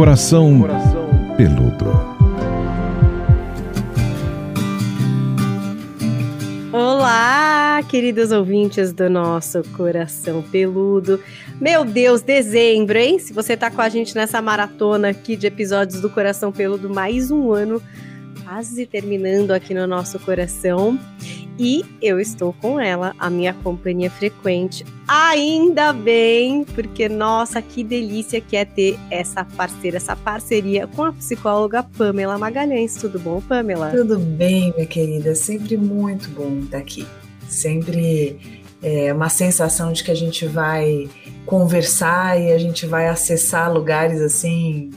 Coração Peludo. Olá, queridos ouvintes do nosso Coração Peludo. Meu Deus, dezembro, hein? Se você tá com a gente nessa maratona aqui de episódios do Coração Peludo, mais um ano quase terminando aqui no nosso coração. E eu estou com ela, a minha companhia frequente. Ainda bem, porque nossa, que delícia que é ter essa parceira, essa parceria com a psicóloga Pamela Magalhães. Tudo bom, Pamela? Tudo bem, minha querida. Sempre muito bom estar aqui. Sempre é uma sensação de que a gente vai conversar e a gente vai acessar lugares assim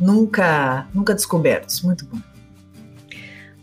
nunca nunca descobertos. Muito bom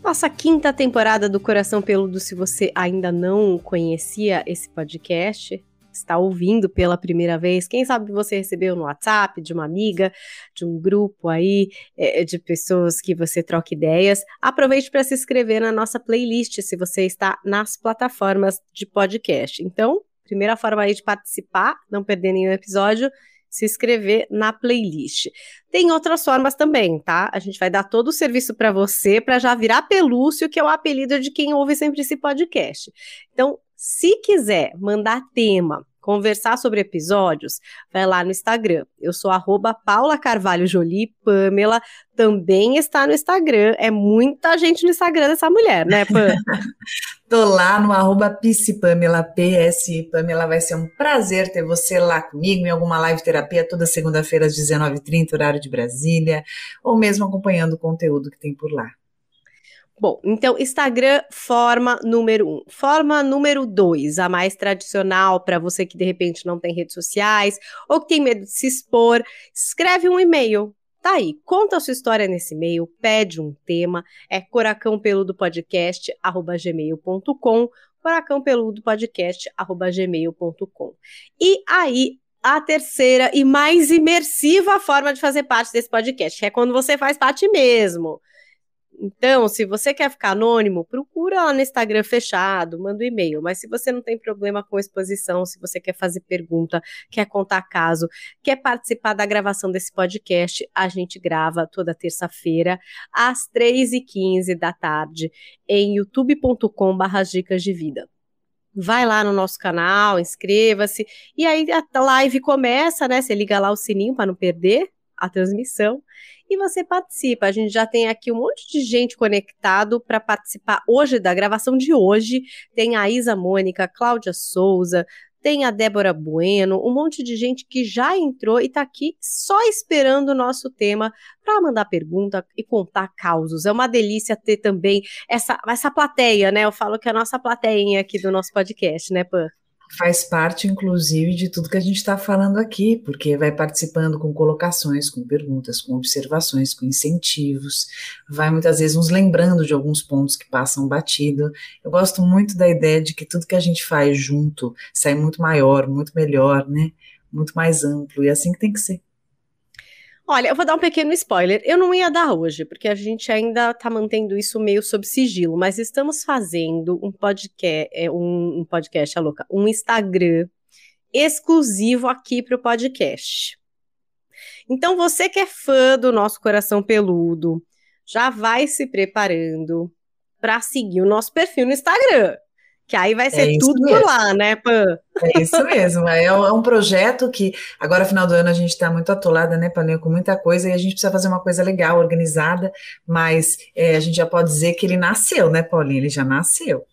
nossa quinta temporada do Coração Peludo. Se você ainda não conhecia esse podcast, está ouvindo pela primeira vez, quem sabe você recebeu no WhatsApp de uma amiga, de um grupo aí é, de pessoas que você troca ideias, aproveite para se inscrever na nossa playlist se você está nas plataformas de podcast. Então, primeira forma aí de participar, não perder nenhum episódio, se inscrever na playlist. Tem outras formas também, tá? A gente vai dar todo o serviço para você para já virar pelúcio, que é o apelido de quem ouve sempre esse podcast. Então, se quiser mandar tema, conversar sobre episódios, vai lá no Instagram. Eu sou arroba Paula Carvalho Jolie, Pamela também está no Instagram. É muita gente no Instagram dessa mulher, né, Pam? Tô lá no arroba Pamela, PSI Pamela. Vai ser um prazer ter você lá comigo em alguma live terapia toda segunda-feira às 19h30, horário de Brasília, ou mesmo acompanhando o conteúdo que tem por lá. Bom, então Instagram, forma número um. Forma número dois, a mais tradicional para você que de repente não tem redes sociais ou que tem medo de se expor, escreve um e-mail. Tá aí, conta a sua história nesse e-mail, pede um tema, é coracãopeludopodcast@gmail.com, coracãopeludopodcast@gmail.com. E aí a terceira e mais imersiva forma de fazer parte desse podcast, que é quando você faz parte mesmo. Então, se você quer ficar anônimo, procura lá no Instagram fechado, manda um e-mail. Mas se você não tem problema com exposição, se você quer fazer pergunta, quer contar caso, quer participar da gravação desse podcast, a gente grava toda terça-feira, às 3h15 da tarde, em youtube.com.br dicas de vida vai lá no nosso canal, inscreva-se, e aí a live começa, né? Você liga lá o sininho para não perder a transmissão e você participa. A gente já tem aqui um monte de gente conectado para participar hoje da gravação de hoje. Tem a Isa Mônica, Cláudia Souza, tem a Débora Bueno, um monte de gente que já entrou e está aqui só esperando o nosso tema para mandar pergunta e contar causos. É uma delícia ter também essa, essa plateia, né? Eu falo que é a nossa plateia aqui do nosso podcast, né, Pan? Faz parte, inclusive, de tudo que a gente está falando aqui, porque vai participando com colocações, com perguntas, com observações, com incentivos, vai muitas vezes nos lembrando de alguns pontos que passam batido. Eu gosto muito da ideia de que tudo que a gente faz junto sai muito maior, muito melhor, né? Muito mais amplo, e é assim que tem que ser. Olha, eu vou dar um pequeno spoiler. Eu não ia dar hoje, porque a gente ainda está mantendo isso meio sob sigilo, mas estamos fazendo um podcast, é, um, um podcast, a louca, um Instagram exclusivo aqui para o podcast. Então, você que é fã do nosso coração peludo, já vai se preparando para seguir o nosso perfil no Instagram. Que aí vai ser é tudo mesmo. por lá, né, Pan? É isso mesmo. É, é um projeto que agora, final do ano, a gente está muito atolada, né, Paulinha, com muita coisa, e a gente precisa fazer uma coisa legal, organizada, mas é, a gente já pode dizer que ele nasceu, né, Paulinha? Ele já nasceu.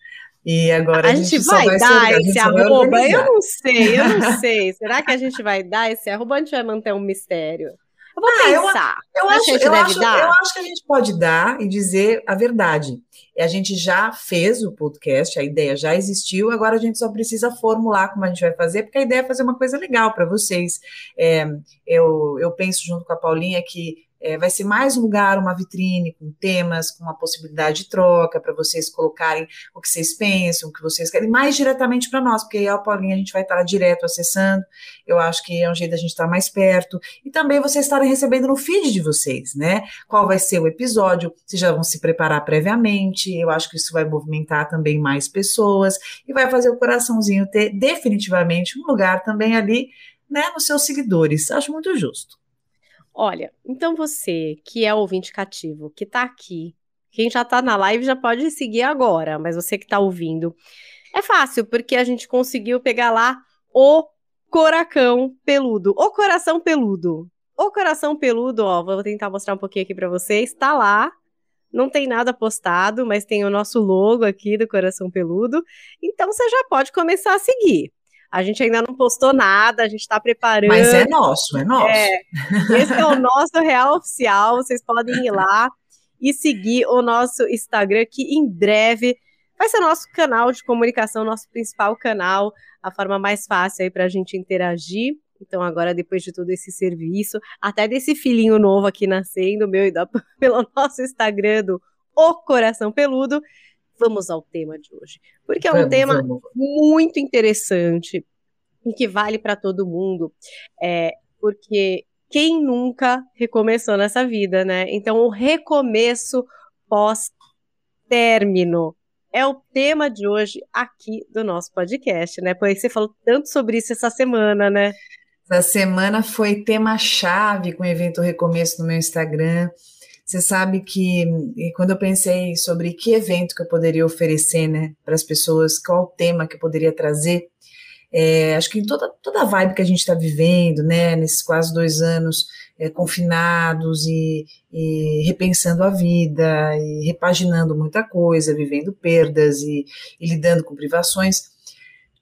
E agora a, a gente, gente vai, vai dar esse arroba? Eu não sei, eu não sei. Será que a gente vai dar esse arroba ou a gente vai manter um mistério? Eu vou ah, pensar. Eu, eu acho, eu, acho, eu acho que a gente pode dar e dizer a verdade. A gente já fez o podcast, a ideia já existiu, agora a gente só precisa formular como a gente vai fazer, porque a ideia é fazer uma coisa legal para vocês. É, eu, eu penso junto com a Paulinha que é, vai ser mais um lugar, uma vitrine com temas, com uma possibilidade de troca para vocês colocarem o que vocês pensam, o que vocês querem, mais diretamente para nós, porque aí a Paulinha a gente vai estar direto acessando. Eu acho que é um jeito da gente estar mais perto. E também vocês estarem recebendo no feed de vocês, né? Qual vai ser o episódio, vocês já vão se preparar previamente. Eu acho que isso vai movimentar também mais pessoas e vai fazer o coraçãozinho ter definitivamente um lugar também ali, né, nos seus seguidores. Acho muito justo. Olha, então você que é ouvinte cativo, que está aqui, quem já está na live já pode seguir agora, mas você que está ouvindo, é fácil, porque a gente conseguiu pegar lá o coracão peludo, o coração peludo. O coração peludo, ó, vou tentar mostrar um pouquinho aqui para vocês, está lá. Não tem nada postado, mas tem o nosso logo aqui do coração peludo. Então você já pode começar a seguir. A gente ainda não postou nada, a gente está preparando. Mas é nosso, é nosso. É, esse é o nosso real oficial. Vocês podem ir lá e seguir o nosso Instagram, que em breve vai ser nosso canal de comunicação, nosso principal canal, a forma mais fácil aí para a gente interagir. Então, agora, depois de todo esse serviço, até desse filhinho novo aqui nascendo, meu e da, pelo nosso Instagram do O Coração Peludo, vamos ao tema de hoje. Porque é um vamos, tema vamos. muito interessante e que vale para todo mundo. É, porque quem nunca recomeçou nessa vida, né? Então, o recomeço pós-término é o tema de hoje aqui do nosso podcast, né? Pois você falou tanto sobre isso essa semana, né? Essa semana foi tema-chave com o evento Recomeço no meu Instagram. Você sabe que quando eu pensei sobre que evento que eu poderia oferecer, né, para as pessoas, qual tema que eu poderia trazer, é, acho que em toda, toda a vibe que a gente está vivendo, né, nesses quase dois anos é, confinados e, e, repensando a vida, e repaginando muita coisa, vivendo perdas e, e lidando com privações,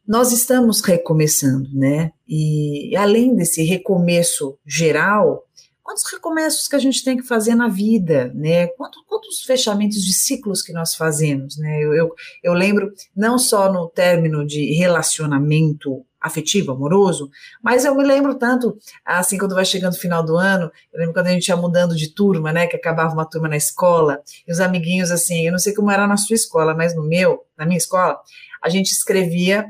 nós estamos recomeçando, né? E além desse recomeço geral, quantos recomeços que a gente tem que fazer na vida, né? Quantos, quantos fechamentos de ciclos que nós fazemos, né? Eu, eu, eu, lembro não só no término de relacionamento afetivo, amoroso, mas eu me lembro tanto, assim, quando vai chegando o final do ano, eu lembro quando a gente ia mudando de turma, né? Que acabava uma turma na escola, e os amiguinhos, assim, eu não sei como era na sua escola, mas no meu, na minha escola, a gente escrevia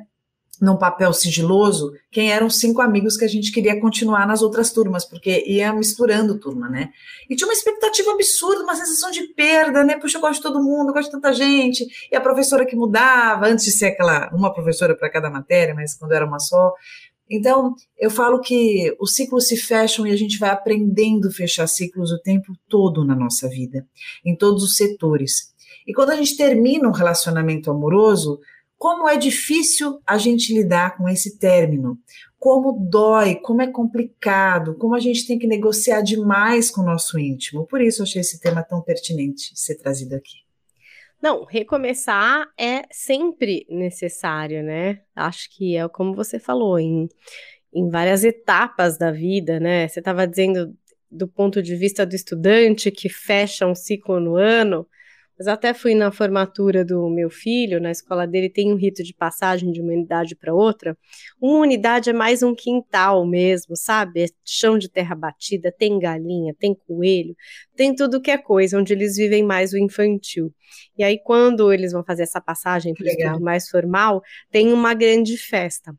num papel sigiloso quem eram cinco amigos que a gente queria continuar nas outras turmas, porque ia misturando turma, né? E tinha uma expectativa absurda, uma sensação de perda, né? Puxa, eu gosto de todo mundo, gosto de tanta gente. E a professora que mudava, antes de ser aquela, uma professora para cada matéria, mas quando era uma só. Então, eu falo que os ciclos se fecham e a gente vai aprendendo a fechar ciclos o tempo todo na nossa vida, em todos os setores. E quando a gente termina um relacionamento amoroso, como é difícil a gente lidar com esse término, como dói, como é complicado, como a gente tem que negociar demais com o nosso íntimo. Por isso eu achei esse tema tão pertinente ser trazido aqui. Não, recomeçar é sempre necessário, né? Acho que é como você falou, em, em várias etapas da vida, né? Você estava dizendo do ponto de vista do estudante que fecha um ciclo no ano, mas até fui na formatura do meu filho, na escola dele tem um rito de passagem de uma unidade para outra. Uma unidade é mais um quintal mesmo, sabe? É chão de terra batida, tem galinha, tem coelho, tem tudo que é coisa, onde eles vivem mais o infantil. E aí, quando eles vão fazer essa passagem para o mais formal, tem uma grande festa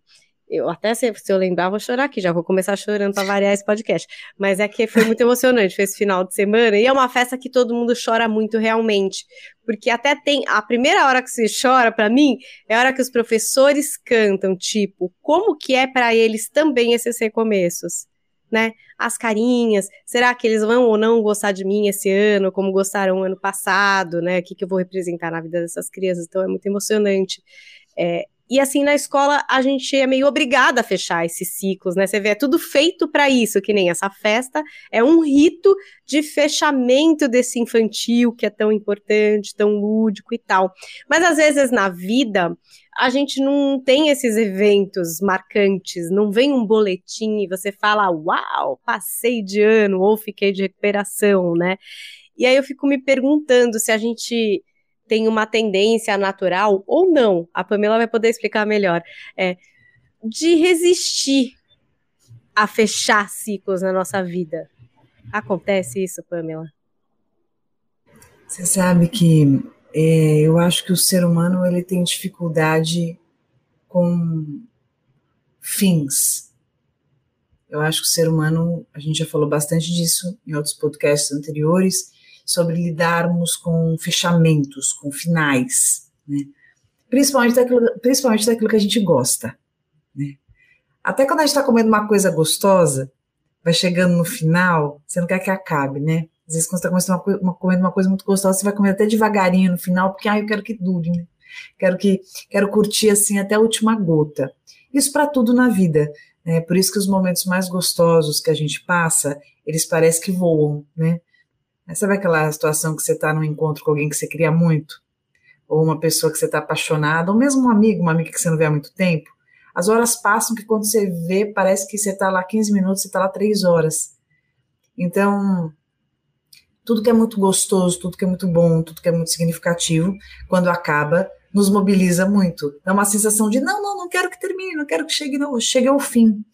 eu até se, se eu lembrar, vou chorar aqui, já vou começar chorando para variar esse podcast. Mas é que foi muito emocionante, foi esse final de semana, e é uma festa que todo mundo chora muito realmente. Porque até tem. A primeira hora que você chora, para mim, é a hora que os professores cantam, tipo, como que é para eles também esses recomeços. Né? As carinhas, será que eles vão ou não gostar de mim esse ano, como gostaram ano passado, né? O que, que eu vou representar na vida dessas crianças? Então é muito emocionante. É, e assim, na escola, a gente é meio obrigada a fechar esses ciclos, né? Você vê, é tudo feito para isso, que nem essa festa é um rito de fechamento desse infantil que é tão importante, tão lúdico e tal. Mas às vezes na vida, a gente não tem esses eventos marcantes, não vem um boletim e você fala, uau, passei de ano ou fiquei de recuperação, né? E aí eu fico me perguntando se a gente tem uma tendência natural ou não, a Pamela vai poder explicar melhor, é, de resistir a fechar ciclos na nossa vida. Acontece isso, Pamela? Você sabe que é, eu acho que o ser humano ele tem dificuldade com fins. Eu acho que o ser humano, a gente já falou bastante disso em outros podcasts anteriores, sobre lidarmos com fechamentos, com finais, né? principalmente, daquilo, principalmente daquilo que a gente gosta. Né? Até quando a gente está comendo uma coisa gostosa, vai chegando no final, você não quer que acabe, né? Às vezes, quando você está comendo uma, coisa muito gostosa, você vai comer até devagarinho no final, porque ah, eu quero que dure, né? Quero que quero curtir assim até a última gota. Isso para tudo na vida. Né? Por isso que os momentos mais gostosos que a gente passa, eles parecem que voam, né? Sabe aquela situação que você está num encontro com alguém que você queria muito? Ou uma pessoa que você está apaixonada, ou mesmo um amigo, uma amiga que você não vê há muito tempo? As horas passam que quando você vê, parece que você está lá 15 minutos, você está lá 3 horas. Então, tudo que é muito gostoso, tudo que é muito bom, tudo que é muito significativo, quando acaba, nos mobiliza muito. É uma sensação de não, não, não quero que termine, não quero que chegue, não, chegue ao fim.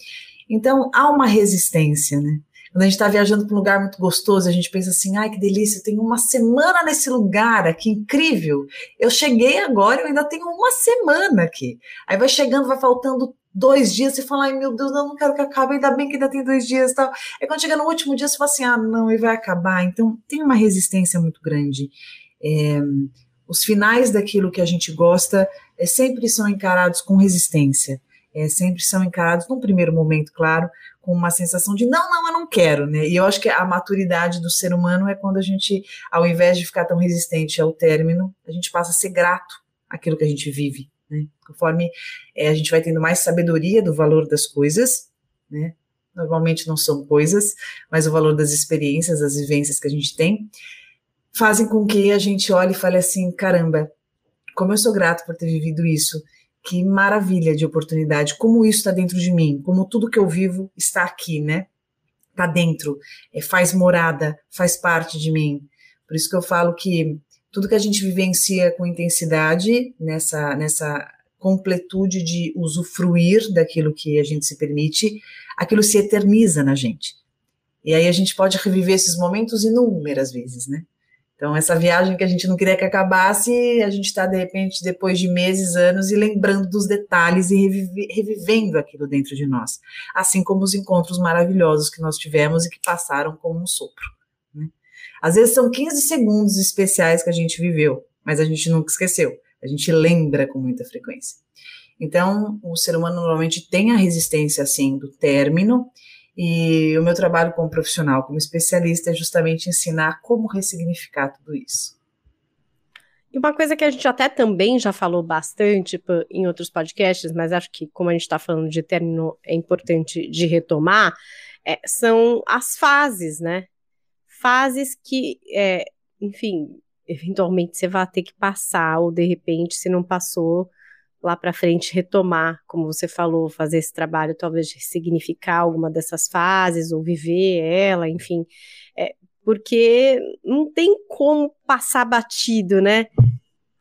Então há uma resistência, né? Quando a gente está viajando para um lugar muito gostoso, a gente pensa assim, ai que delícia, eu tenho uma semana nesse lugar, que incrível. Eu cheguei agora, eu ainda tenho uma semana aqui. Aí vai chegando, vai faltando dois dias, você fala, ai meu Deus, não, não quero que acabe, ainda bem que ainda tem dois dias tal. Aí quando chega no último dia, você fala assim, ah, não, e vai acabar. Então tem uma resistência muito grande. É, os finais daquilo que a gente gosta é, sempre são encarados com resistência, é, sempre são encarados, num primeiro momento, claro, com uma sensação de não, não, eu não quero, né? E eu acho que a maturidade do ser humano é quando a gente, ao invés de ficar tão resistente ao término, a gente passa a ser grato àquilo que a gente vive, né? Conforme é, a gente vai tendo mais sabedoria do valor das coisas, né? Normalmente não são coisas, mas o valor das experiências, das vivências que a gente tem fazem com que a gente olhe e fale assim: caramba, como eu sou grato por ter vivido isso, que maravilha de oportunidade, como isso está dentro de mim, como tudo que eu vivo está aqui, né? Está dentro, é, faz morada, faz parte de mim. Por isso que eu falo que tudo que a gente vivencia com intensidade, nessa, nessa completude de usufruir daquilo que a gente se permite, aquilo se eterniza na gente. E aí a gente pode reviver esses momentos inúmeras vezes, né? Então, essa viagem que a gente não queria que acabasse, a gente está, de repente, depois de meses, anos, e lembrando dos detalhes e revive, revivendo aquilo dentro de nós. Assim como os encontros maravilhosos que nós tivemos e que passaram como um sopro. Né? Às vezes são 15 segundos especiais que a gente viveu, mas a gente nunca esqueceu. A gente lembra com muita frequência. Então, o ser humano normalmente tem a resistência, assim, do término, e o meu trabalho como profissional, como especialista, é justamente ensinar como ressignificar tudo isso. E uma coisa que a gente até também já falou bastante em outros podcasts, mas acho que como a gente está falando de término, é importante de retomar, é, são as fases, né? Fases que, é, enfim, eventualmente você vai ter que passar, ou de repente, se não passou, lá para frente retomar, como você falou, fazer esse trabalho, talvez significar alguma dessas fases ou viver ela, enfim, é, porque não tem como passar batido, né,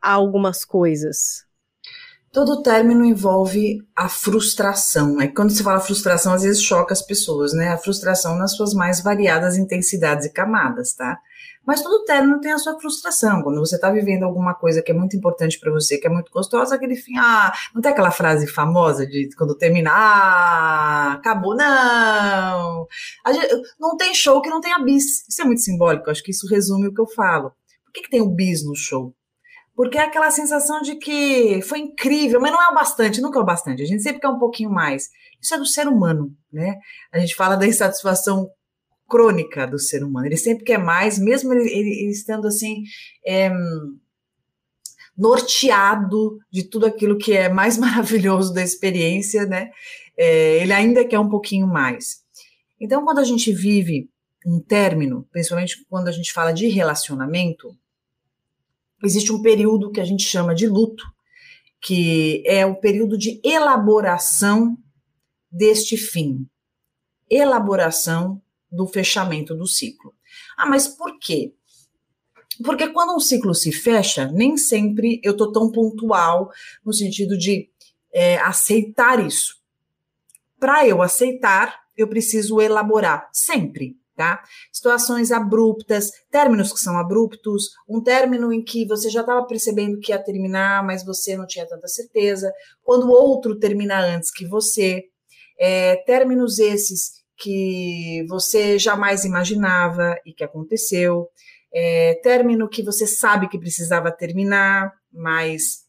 algumas coisas. Todo término envolve a frustração. É quando se fala frustração, às vezes choca as pessoas, né? A frustração nas suas mais variadas intensidades e camadas, tá? Mas todo término tem a sua frustração. Quando você está vivendo alguma coisa que é muito importante para você, que é muito gostosa, aquele fim, ah, não tem aquela frase famosa de quando termina, ah, acabou, não. Gente, não tem show que não tenha bis. Isso é muito simbólico, acho que isso resume o que eu falo. Por que, que tem o bis no show? Porque é aquela sensação de que foi incrível, mas não é o bastante, nunca é o bastante. A gente sempre quer um pouquinho mais. Isso é do ser humano, né? A gente fala da insatisfação crônica do ser humano. Ele sempre quer mais, mesmo ele, ele, estando assim. É, norteado de tudo aquilo que é mais maravilhoso da experiência, né? É, ele ainda quer um pouquinho mais. Então, quando a gente vive um término, principalmente quando a gente fala de relacionamento, existe um período que a gente chama de luto, que é o período de elaboração deste fim. Elaboração do fechamento do ciclo. Ah, mas por quê? Porque quando um ciclo se fecha, nem sempre eu estou tão pontual no sentido de é, aceitar isso. Para eu aceitar, eu preciso elaborar sempre, tá? Situações abruptas, términos que são abruptos, um término em que você já estava percebendo que ia terminar, mas você não tinha tanta certeza, quando o outro termina antes que você, é, términos esses que você jamais imaginava e que aconteceu, é, término que você sabe que precisava terminar, mas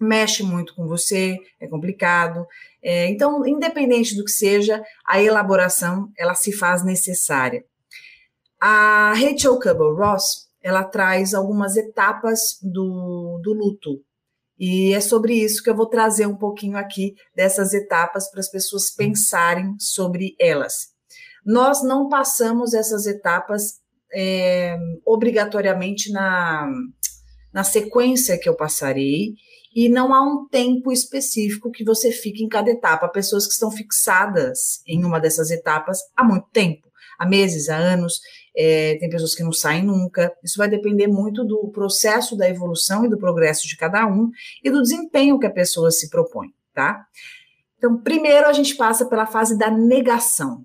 mexe muito com você, é complicado. É, então, independente do que seja, a elaboração ela se faz necessária. A Rachel Cable Ross ela traz algumas etapas do, do luto. E é sobre isso que eu vou trazer um pouquinho aqui dessas etapas para as pessoas pensarem sobre elas. Nós não passamos essas etapas é, obrigatoriamente na, na sequência que eu passarei, e não há um tempo específico que você fique em cada etapa. Há pessoas que estão fixadas em uma dessas etapas há muito tempo, há meses, há anos. É, tem pessoas que não saem nunca. Isso vai depender muito do processo da evolução e do progresso de cada um e do desempenho que a pessoa se propõe, tá? Então, primeiro a gente passa pela fase da negação.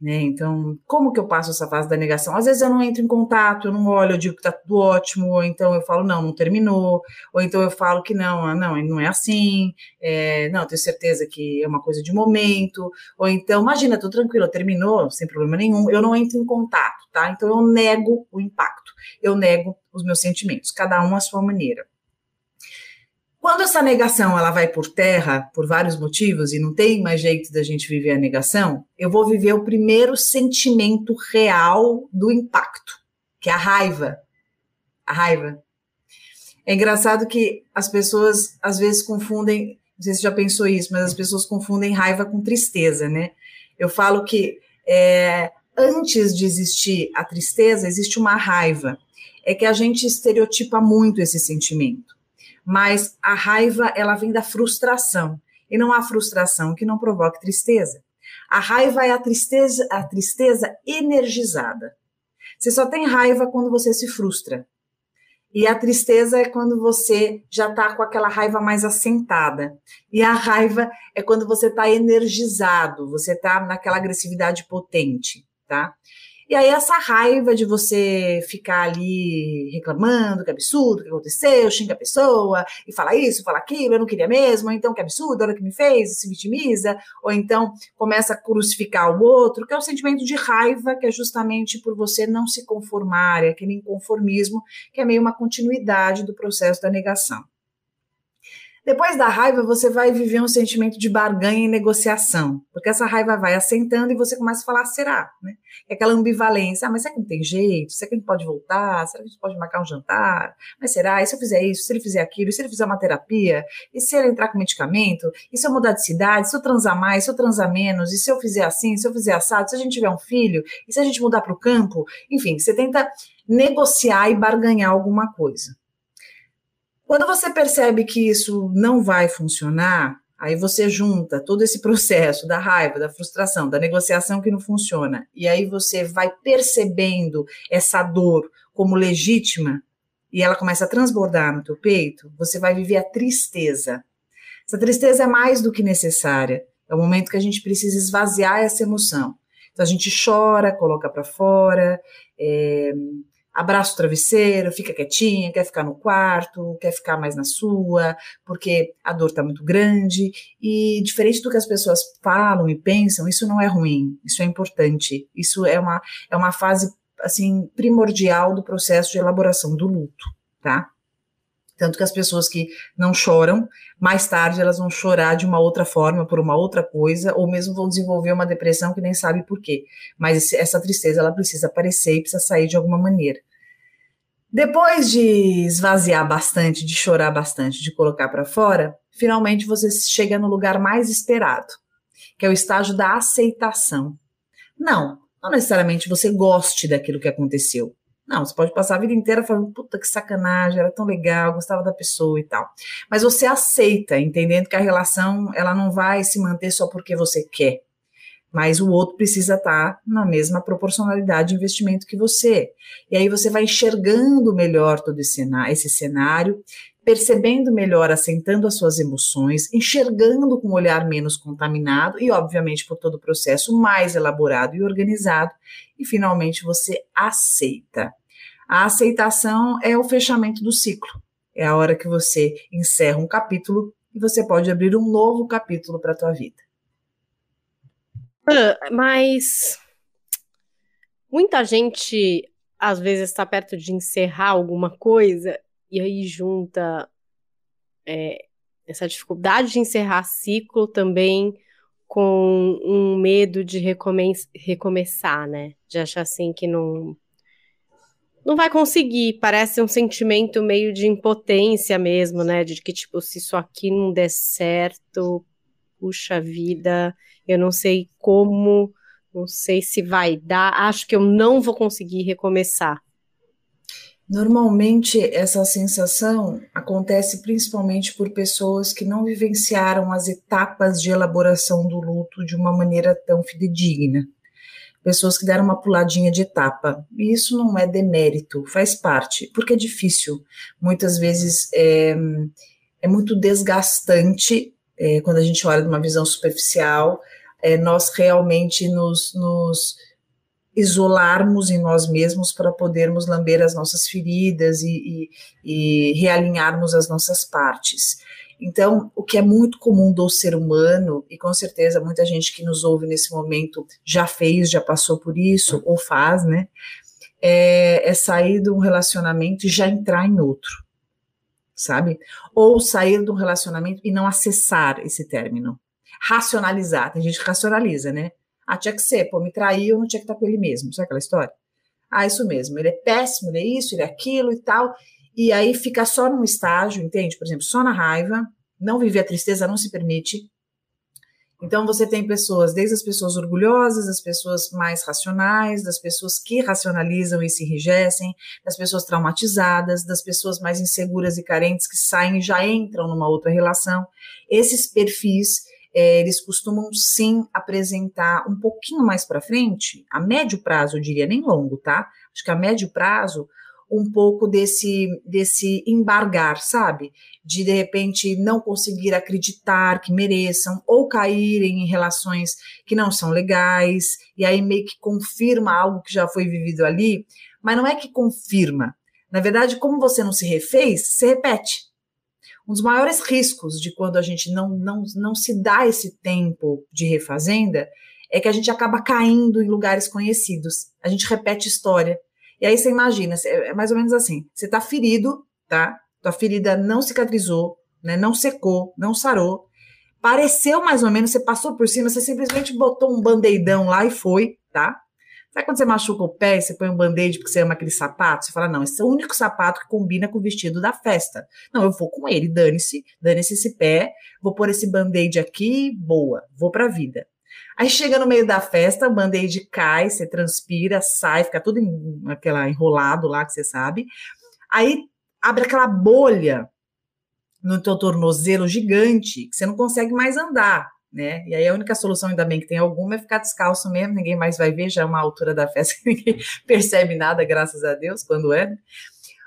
Né? Então, como que eu passo essa fase da negação? Às vezes eu não entro em contato, eu não olho, eu digo que tá tudo ótimo, ou então eu falo, não, não terminou, ou então eu falo que não, ah, não, não é assim, é, não, tenho certeza que é uma coisa de momento, ou então, imagina, tô tranquilo, terminou, sem problema nenhum, eu não entro em contato, tá? Então eu nego o impacto, eu nego os meus sentimentos, cada um à sua maneira. Quando essa negação ela vai por terra, por vários motivos, e não tem mais jeito da gente viver a negação, eu vou viver o primeiro sentimento real do impacto, que é a raiva. A raiva. É engraçado que as pessoas às vezes confundem, não sei se já pensou isso, mas as pessoas confundem raiva com tristeza, né? Eu falo que é, antes de existir a tristeza, existe uma raiva. É que a gente estereotipa muito esse sentimento mas a raiva ela vem da frustração e não há frustração que não provoque tristeza. A raiva é a tristeza, a tristeza energizada. Você só tem raiva quando você se frustra. E a tristeza é quando você já está com aquela raiva mais assentada. E a raiva é quando você está energizado, você está naquela agressividade potente, tá? E aí, essa raiva de você ficar ali reclamando que absurdo, que aconteceu, xinga a pessoa e fala isso, fala aquilo, eu não queria mesmo, ou então que absurdo, olha o que me fez, se vitimiza, ou então começa a crucificar o outro, que é o sentimento de raiva, que é justamente por você não se conformar, é aquele inconformismo, que é meio uma continuidade do processo da negação. Depois da raiva, você vai viver um sentimento de barganha e negociação, porque essa raiva vai assentando e você começa a falar, será? Né? É aquela ambivalência, ah, mas será que não tem jeito? Será que a gente pode voltar? Será que a gente pode marcar um jantar? Mas será? E se eu fizer isso? Se ele fizer aquilo? E se ele fizer uma terapia? E se ele entrar com medicamento? E se eu mudar de cidade? Se eu transar mais? Se eu transar menos? E se eu fizer assim? Se eu fizer assado? Se a gente tiver um filho? E se a gente mudar para o campo? Enfim, você tenta negociar e barganhar alguma coisa. Quando você percebe que isso não vai funcionar, aí você junta todo esse processo da raiva, da frustração, da negociação que não funciona, e aí você vai percebendo essa dor como legítima e ela começa a transbordar no teu peito, você vai viver a tristeza. Essa tristeza é mais do que necessária. É o momento que a gente precisa esvaziar essa emoção. Então a gente chora, coloca para fora, é, abraça o travesseiro, fica quietinha, quer ficar no quarto, quer ficar mais na sua, porque a dor está muito grande. E diferente do que as pessoas falam e pensam, isso não é ruim, isso é importante. Isso é uma, é uma fase assim primordial do processo de elaboração do luto, tá? Tanto que as pessoas que não choram, mais tarde elas vão chorar de uma outra forma, por uma outra coisa, ou mesmo vão desenvolver uma depressão que nem sabe por quê. Mas essa tristeza ela precisa aparecer e precisa sair de alguma maneira. Depois de esvaziar bastante, de chorar bastante, de colocar para fora, finalmente você chega no lugar mais esperado, que é o estágio da aceitação. Não, não necessariamente você goste daquilo que aconteceu, não, você pode passar a vida inteira falando, puta que sacanagem, era tão legal, gostava da pessoa e tal. Mas você aceita, entendendo que a relação ela não vai se manter só porque você quer. Mas o outro precisa estar na mesma proporcionalidade de investimento que você. E aí você vai enxergando melhor todo esse cenário, percebendo melhor, assentando as suas emoções, enxergando com um olhar menos contaminado e, obviamente, por todo o processo mais elaborado e organizado, e finalmente você aceita. A aceitação é o fechamento do ciclo. É a hora que você encerra um capítulo e você pode abrir um novo capítulo para a tua vida. Mas muita gente às vezes está perto de encerrar alguma coisa e aí junta é, essa dificuldade de encerrar ciclo também com um medo de recome recomeçar, né? De achar assim que não não vai conseguir, parece um sentimento meio de impotência mesmo, né? De que tipo, se isso aqui não der certo, puxa vida, eu não sei como, não sei se vai dar, acho que eu não vou conseguir recomeçar. Normalmente, essa sensação acontece principalmente por pessoas que não vivenciaram as etapas de elaboração do luto de uma maneira tão fidedigna. Pessoas que deram uma puladinha de etapa. E isso não é demérito, faz parte, porque é difícil. Muitas vezes é, é muito desgastante é, quando a gente olha de uma visão superficial, é, nós realmente nos, nos isolarmos em nós mesmos para podermos lamber as nossas feridas e, e, e, realinharmos as nossas partes. Então, o que é muito comum do ser humano, e com certeza muita gente que nos ouve nesse momento já fez, já passou por isso, ou faz, né? É, é sair de um relacionamento e já entrar em outro, sabe? Ou sair de um relacionamento e não acessar esse término. Racionalizar, tem gente que racionaliza, né? Ah, tinha que ser, pô, me traiu, não tinha que estar com ele mesmo. Sabe aquela história? Ah, isso mesmo, ele é péssimo, ele é isso, ele é aquilo e tal. E aí fica só num estágio, entende? Por exemplo, só na raiva, não viver a tristeza, não se permite. Então você tem pessoas, desde as pessoas orgulhosas, as pessoas mais racionais, das pessoas que racionalizam e se enrijecem, das pessoas traumatizadas, das pessoas mais inseguras e carentes que saem e já entram numa outra relação. Esses perfis é, eles costumam sim apresentar um pouquinho mais para frente, a médio prazo, eu diria, nem longo, tá? Acho que a médio prazo, um pouco desse, desse embargar, sabe? De de repente não conseguir acreditar que mereçam, ou caírem em relações que não são legais, e aí meio que confirma algo que já foi vivido ali, mas não é que confirma. Na verdade, como você não se refez, se repete. Um dos maiores riscos de quando a gente não, não, não se dá esse tempo de refazenda é que a gente acaba caindo em lugares conhecidos. A gente repete história. E aí você imagina, é mais ou menos assim: você está ferido, tá? Tua ferida não cicatrizou, né? Não secou, não sarou. Pareceu mais ou menos, você passou por cima, você simplesmente botou um bandeidão lá e foi, tá? Sabe quando você machuca o pé e você põe um band-aid porque você ama aquele sapato? Você fala, não, esse é o único sapato que combina com o vestido da festa. Não, eu vou com ele, dane-se, dane-se esse pé, vou pôr esse band-aid aqui, boa, vou pra vida. Aí chega no meio da festa, o band-aid cai, você transpira, sai, fica tudo em, aquela enrolado lá que você sabe. Aí abre aquela bolha no teu tornozelo gigante que você não consegue mais andar né? E aí a única solução, ainda bem que tem alguma, é ficar descalço mesmo, ninguém mais vai ver, já é uma altura da festa que ninguém percebe nada, graças a Deus, quando é.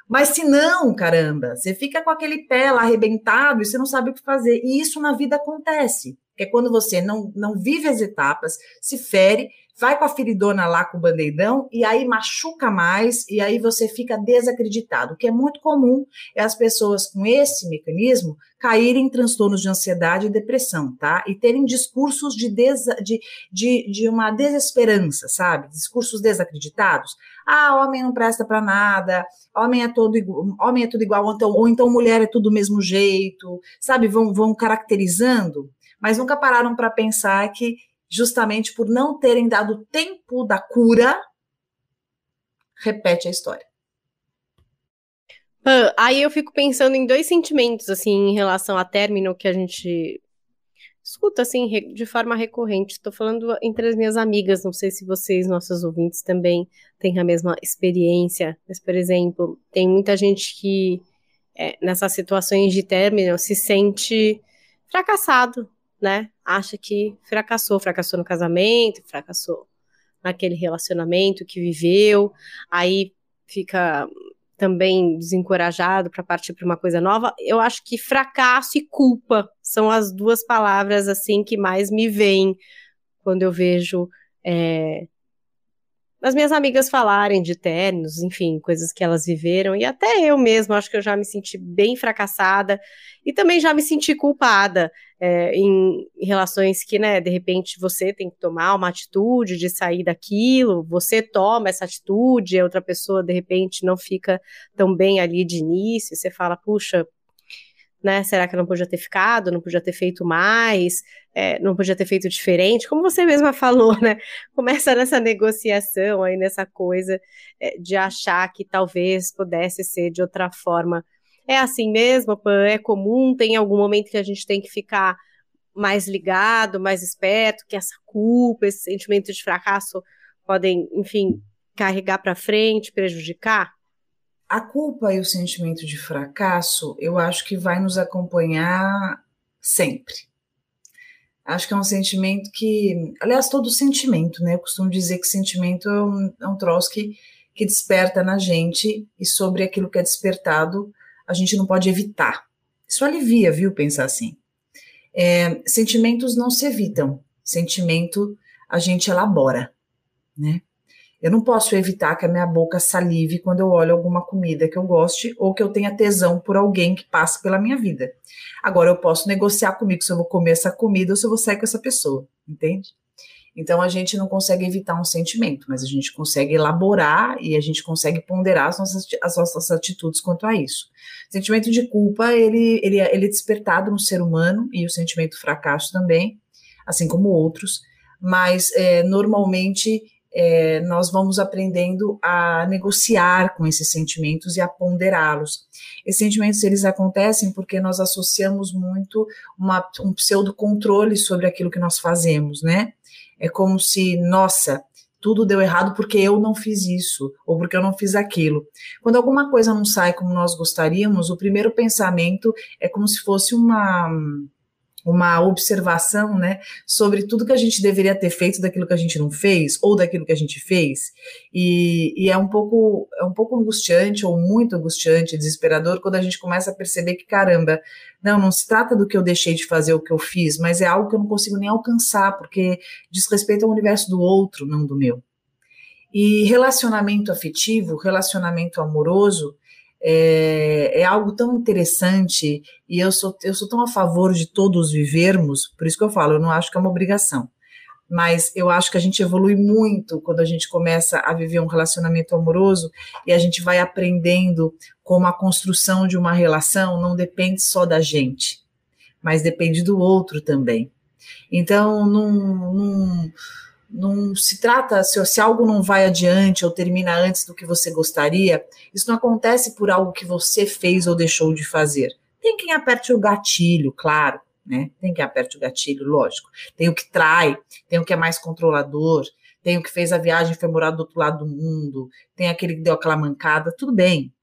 Mas se não, caramba, você fica com aquele pé lá arrebentado e você não sabe o que fazer. E isso na vida acontece. Que é quando você não, não vive as etapas, se fere, vai com a feridona lá com o bandeidão e aí machuca mais e aí você fica desacreditado. O que é muito comum é as pessoas com esse mecanismo caírem em transtornos de ansiedade e depressão, tá? E terem discursos de, desa, de, de, de uma desesperança, sabe? Discursos desacreditados. Ah, homem não presta para nada, homem é todo homem é tudo igual, ou então, ou então mulher é tudo do mesmo jeito, sabe? Vão, vão caracterizando, mas nunca pararam para pensar que justamente por não terem dado tempo da cura, repete a história. Aí eu fico pensando em dois sentimentos, assim, em relação a término que a gente escuta, assim, de forma recorrente. Estou falando entre as minhas amigas, não sei se vocês, nossos ouvintes, também têm a mesma experiência, mas, por exemplo, tem muita gente que, é, nessas situações de término, se sente fracassado, né? Acha que fracassou, fracassou no casamento, fracassou naquele relacionamento que viveu, aí fica também desencorajado para partir para uma coisa nova. Eu acho que fracasso e culpa são as duas palavras assim que mais me vêm quando eu vejo é, as minhas amigas falarem de términos, enfim, coisas que elas viveram, e até eu mesma acho que eu já me senti bem fracassada e também já me senti culpada é, em, em, relações que, né, de repente você tem que tomar uma atitude de sair daquilo, você toma essa atitude, a outra pessoa de repente não fica tão bem ali de início, você fala, puxa, né? Será que não podia ter ficado, não podia ter feito mais, é, não podia ter feito diferente? Como você mesma falou, né? Começa nessa negociação aí, nessa coisa é, de achar que talvez pudesse ser de outra forma. É assim mesmo, é comum, tem algum momento que a gente tem que ficar mais ligado, mais esperto, que essa culpa, esse sentimento de fracasso podem, enfim, carregar para frente, prejudicar? A culpa e o sentimento de fracasso, eu acho que vai nos acompanhar sempre. Acho que é um sentimento que, aliás, todo sentimento, né? Eu costumo dizer que sentimento é um, é um troço que, que desperta na gente e sobre aquilo que é despertado, a gente não pode evitar. Isso alivia, viu, pensar assim. É, sentimentos não se evitam, sentimento a gente elabora, né? Eu não posso evitar que a minha boca salive quando eu olho alguma comida que eu goste ou que eu tenha tesão por alguém que passa pela minha vida. Agora eu posso negociar comigo se eu vou comer essa comida ou se eu vou sair com essa pessoa, entende? Então a gente não consegue evitar um sentimento, mas a gente consegue elaborar e a gente consegue ponderar as nossas, as nossas atitudes quanto a isso. O sentimento de culpa, ele, ele, ele é despertado no ser humano e o sentimento fracasso também, assim como outros, mas é, normalmente é, nós vamos aprendendo a negociar com esses sentimentos e a ponderá-los. Esses sentimentos eles acontecem porque nós associamos muito uma, um pseudo controle sobre aquilo que nós fazemos, né? É como se, nossa, tudo deu errado porque eu não fiz isso, ou porque eu não fiz aquilo. Quando alguma coisa não sai como nós gostaríamos, o primeiro pensamento é como se fosse uma uma observação, né, sobre tudo que a gente deveria ter feito daquilo que a gente não fez ou daquilo que a gente fez e, e, é um pouco é um pouco angustiante ou muito angustiante, desesperador quando a gente começa a perceber que caramba, não, não se trata do que eu deixei de fazer o que eu fiz, mas é algo que eu não consigo nem alcançar porque diz respeito ao universo do outro, não do meu. E relacionamento afetivo, relacionamento amoroso, é, é, algo tão interessante e eu sou, eu sou tão a favor de todos vivermos, por isso que eu falo, eu não acho que é uma obrigação, mas eu acho que a gente evolui muito quando a gente começa a viver um relacionamento amoroso e a gente vai aprendendo como a construção de uma relação não depende só da gente, mas depende do outro também. Então, não, não não se trata, se, se, algo não vai adiante ou termina antes do que você gostaria, isso não acontece por algo que você fez ou deixou de fazer. Tem quem aperte o gatilho, claro, né? Tem quem aperte o gatilho, lógico. Tem o que trai, tem o que é mais controlador, tem o que fez a viagem e foi morar do outro lado do mundo, tem aquele que deu aquela mancada, tudo bem.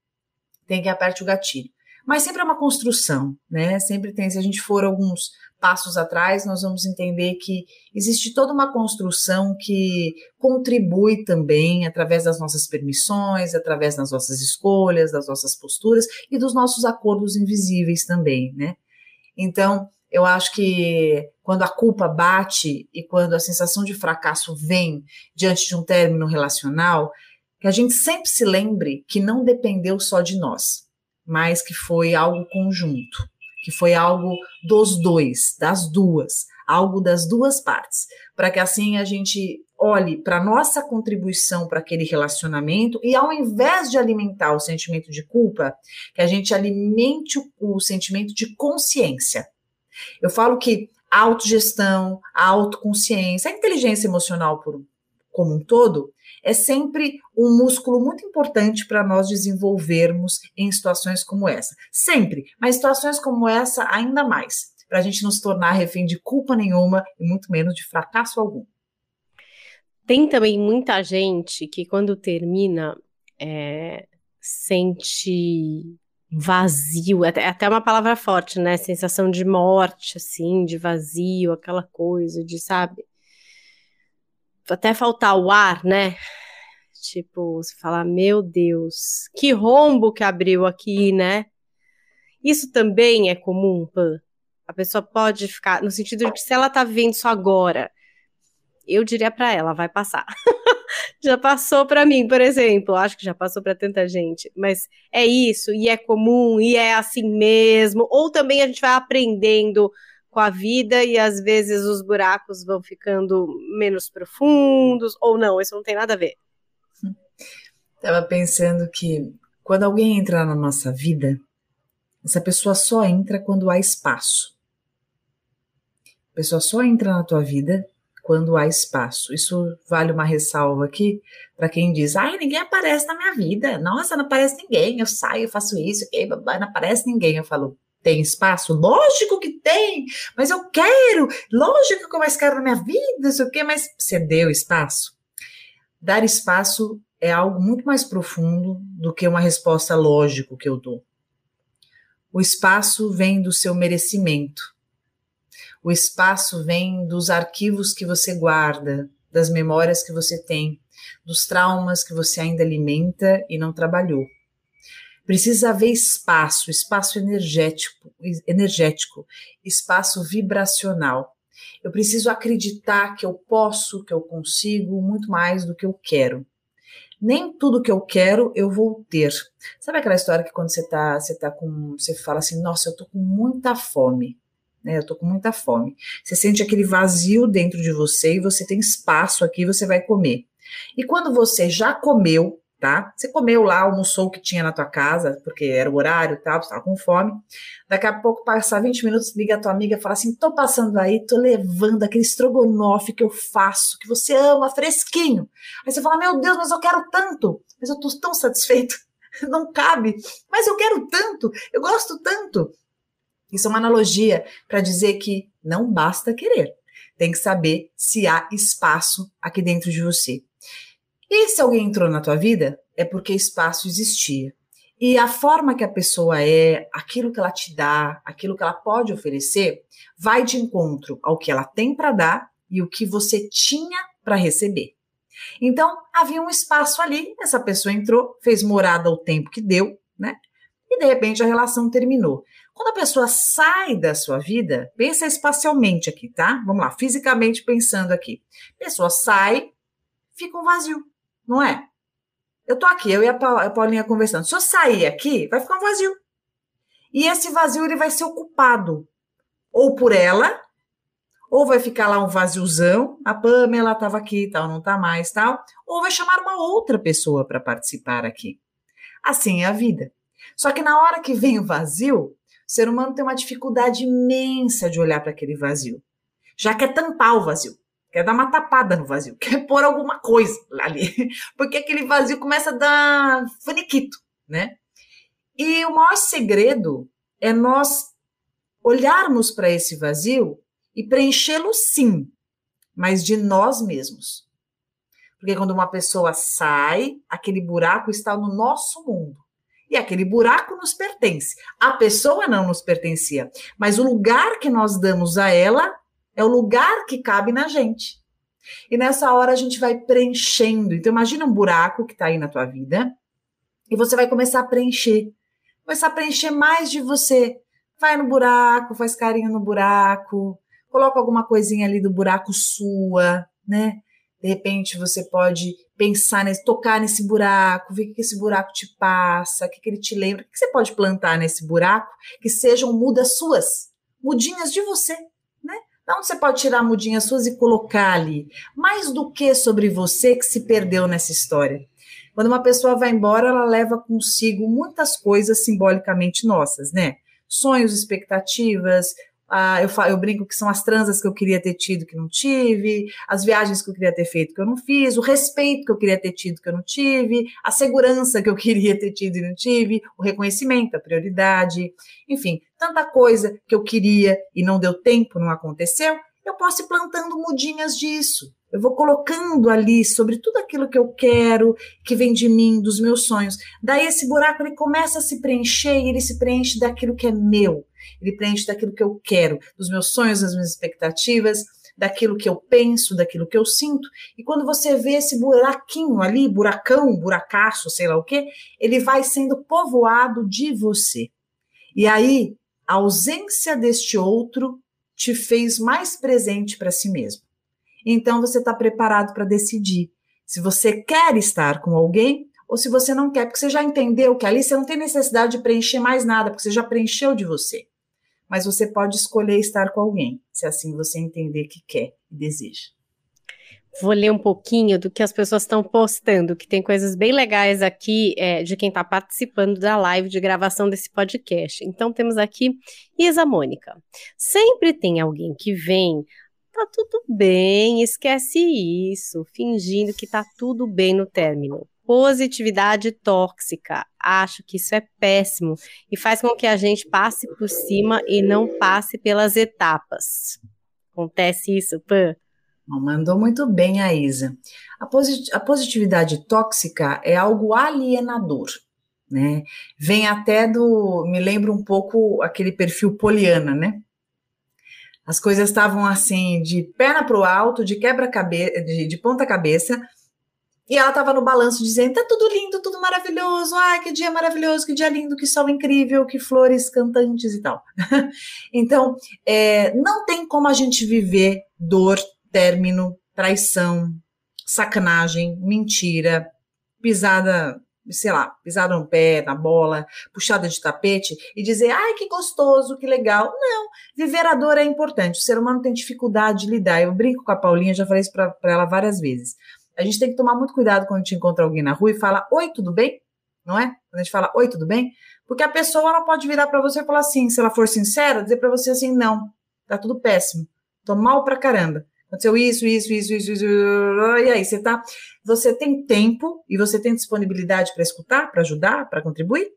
Tem quem aperte o gatilho. Mas sempre é uma construção, né? Sempre tem, se a gente for alguns passos atrás, nós vamos entender que existe toda uma construção que contribui também através das nossas permissões, através das nossas escolhas, das nossas posturas e dos nossos acordos invisíveis também, né? Então, eu acho que quando a culpa bate e quando a sensação de fracasso vem diante de um término relacional, que a gente sempre se lembre que não dependeu só de nós, mas que foi algo conjunto que foi algo dos dois, das duas, algo das duas partes, para que assim a gente olhe para nossa contribuição para aquele relacionamento e ao invés de alimentar o sentimento de culpa, que a gente alimente o, o sentimento de consciência. Eu falo que a autogestão, a autoconsciência, a inteligência emocional por, como um todo, é sempre um músculo muito importante para nós desenvolvermos em situações como essa. Sempre, mas situações como essa ainda mais, para a gente não se tornar refém de culpa nenhuma e muito menos de fracasso algum. Tem também muita gente que quando termina é, sente vazio, até, até uma palavra forte, né? Sensação de morte, assim, de vazio, aquela coisa de, sabe? Até faltar o ar, né? Tipo, você falar, meu Deus, que rombo que abriu aqui, né? Isso também é comum, Pan. A pessoa pode ficar, no sentido de que se ela tá vivendo isso agora, eu diria para ela, vai passar. já passou para mim, por exemplo, acho que já passou para tanta gente, mas é isso, e é comum, e é assim mesmo, ou também a gente vai aprendendo com a vida e às vezes os buracos vão ficando menos profundos, ou não, isso não tem nada a ver. Estava pensando que quando alguém entra na nossa vida, Essa pessoa só entra quando há espaço. A pessoa só entra na tua vida quando há espaço. Isso vale uma ressalva aqui para quem diz: ai, ninguém aparece na minha vida. Nossa, não aparece ninguém. Eu saio, faço isso, não aparece ninguém. Eu falo: tem espaço? Lógico que tem, mas eu quero. Lógico que eu mais quero na minha vida, não sei o quê, mas você deu espaço? Dar espaço é algo muito mais profundo do que uma resposta lógica que eu dou. O espaço vem do seu merecimento. O espaço vem dos arquivos que você guarda, das memórias que você tem, dos traumas que você ainda alimenta e não trabalhou. Precisa haver espaço, espaço energético, energético, espaço vibracional. Eu preciso acreditar que eu posso, que eu consigo muito mais do que eu quero. Nem tudo que eu quero eu vou ter. Sabe aquela história que quando você tá, você tá com, você fala assim, nossa, eu tô com muita fome né? Eu tô com muita fome. Você sente aquele vazio dentro de você e você tem espaço aqui, você vai comer. E quando você já comeu, tá? Você comeu lá, almoçou o que tinha na tua casa, porque era o horário e tal, você tava com fome. Daqui a pouco, passar 20 minutos, liga a tua amiga e fala assim: tô passando aí, tô levando aquele estrogonofe que eu faço, que você ama, fresquinho. Aí você fala: meu Deus, mas eu quero tanto, mas eu tô tão satisfeito. Não cabe, mas eu quero tanto, eu gosto tanto. Isso é uma analogia para dizer que não basta querer, tem que saber se há espaço aqui dentro de você. E se alguém entrou na tua vida, é porque espaço existia. E a forma que a pessoa é, aquilo que ela te dá, aquilo que ela pode oferecer, vai de encontro ao que ela tem para dar e o que você tinha para receber. Então, havia um espaço ali, essa pessoa entrou, fez morada ao tempo que deu, né? E de repente a relação terminou. Quando a pessoa sai da sua vida, pensa espacialmente aqui, tá? Vamos lá, fisicamente pensando aqui. A pessoa sai, fica um vazio, não é? Eu tô aqui, eu e a Paulinha conversando. Se eu sair aqui, vai ficar um vazio. E esse vazio ele vai ser ocupado ou por ela, ou vai ficar lá um vaziozão, a Pamela estava aqui, tal, não está mais, tal, ou vai chamar uma outra pessoa para participar aqui. Assim é a vida. Só que na hora que vem o vazio, o ser humano tem uma dificuldade imensa de olhar para aquele vazio. Já quer tampar o vazio, quer dar uma tapada no vazio, quer pôr alguma coisa ali, porque aquele vazio começa a dar faniquito, né? E o maior segredo é nós olharmos para esse vazio e preenchê-lo sim, mas de nós mesmos. Porque quando uma pessoa sai, aquele buraco está no nosso mundo. E aquele buraco nos pertence. A pessoa não nos pertencia, mas o lugar que nós damos a ela é o lugar que cabe na gente. E nessa hora a gente vai preenchendo. Então imagina um buraco que está aí na tua vida e você vai começar a preencher. Começar a preencher mais de você. Vai no buraco, faz carinho no buraco, coloca alguma coisinha ali do buraco sua, né? De repente você pode pensar nesse, tocar nesse buraco, ver o que esse buraco te passa, o que, ele te lembra, o que você pode plantar nesse buraco que sejam mudas suas, mudinhas de você? Onde você pode tirar mudinhas suas e colocar ali? Mais do que sobre você que se perdeu nessa história. Quando uma pessoa vai embora, ela leva consigo muitas coisas simbolicamente nossas, né? Sonhos, expectativas, ah, eu, eu brinco que são as transas que eu queria ter tido que não tive, as viagens que eu queria ter feito que eu não fiz, o respeito que eu queria ter tido que eu não tive, a segurança que eu queria ter tido e não tive, o reconhecimento, a prioridade, enfim, tanta coisa que eu queria e não deu tempo, não aconteceu. Eu posso ir plantando mudinhas disso. Eu vou colocando ali sobre tudo aquilo que eu quero, que vem de mim, dos meus sonhos. Daí esse buraco ele começa a se preencher e ele se preenche daquilo que é meu. Ele preenche daquilo que eu quero, dos meus sonhos, das minhas expectativas, daquilo que eu penso, daquilo que eu sinto. E quando você vê esse buraquinho ali, buracão, buracaço, sei lá o quê, ele vai sendo povoado de você. E aí, a ausência deste outro te fez mais presente para si mesmo. Então você está preparado para decidir se você quer estar com alguém ou se você não quer, porque você já entendeu que ali você não tem necessidade de preencher mais nada, porque você já preencheu de você. Mas você pode escolher estar com alguém, se assim você entender que quer e deseja. Vou ler um pouquinho do que as pessoas estão postando, que tem coisas bem legais aqui é, de quem está participando da live de gravação desse podcast. Então temos aqui Isa Mônica. Sempre tem alguém que vem, tá tudo bem, esquece isso, fingindo que tá tudo bem no término. Positividade tóxica. Acho que isso é péssimo e faz com que a gente passe por cima e não passe pelas etapas. Acontece isso, Pan? Mandou muito bem a Isa. A, posit a positividade tóxica é algo alienador, né? Vem até do. Me lembra um pouco aquele perfil poliana, né? As coisas estavam assim, de perna para o alto, de quebra-cabeça, de, de ponta-cabeça, e ela estava no balanço dizendo: tá tudo lindo, tudo maravilhoso, ai, que dia maravilhoso, que dia lindo, que sol incrível, que flores cantantes e tal. então, é, não tem como a gente viver dor término, traição, sacanagem, mentira, pisada, sei lá, pisada no pé, na bola, puxada de tapete e dizer, ai, que gostoso, que legal. Não, viver a dor é importante. O ser humano tem dificuldade de lidar. Eu brinco com a Paulinha, já falei isso para ela várias vezes. A gente tem que tomar muito cuidado quando a gente encontra alguém na rua e fala, oi, tudo bem? Não é? Quando a gente fala, oi, tudo bem? Porque a pessoa ela pode virar para você e falar assim, se ela for sincera, dizer para você assim, não, tá tudo péssimo, tô mal pra caramba. Aconteceu isso, isso, isso, isso, isso, e aí você tá, você tem tempo e você tem disponibilidade para escutar, para ajudar, para contribuir?